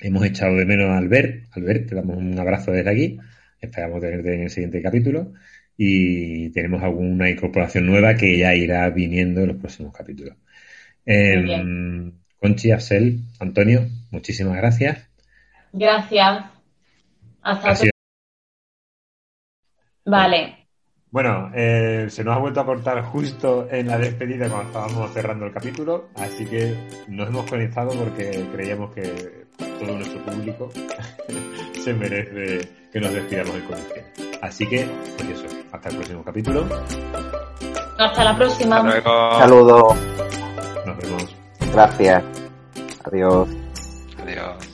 S1: Hemos echado de menos a Albert. Albert, te damos un abrazo desde aquí. Esperamos tenerte en el siguiente capítulo. Y tenemos alguna incorporación nueva que ya irá viniendo en los próximos capítulos. Eh, Conchi, Axel, Antonio, muchísimas gracias.
S2: Gracias. Hasta luego. Vale.
S1: Bueno, eh, se nos ha vuelto a cortar justo en la despedida cuando estábamos cerrando el capítulo, así que nos hemos conectado porque creíamos que todo nuestro público se merece que nos despidamos en conexión. Así que, pues eso, hasta el próximo capítulo.
S2: Hasta la próxima.
S4: Hasta.
S3: Saludos.
S1: Nos vemos.
S3: Gracias. Adiós.
S4: Adiós.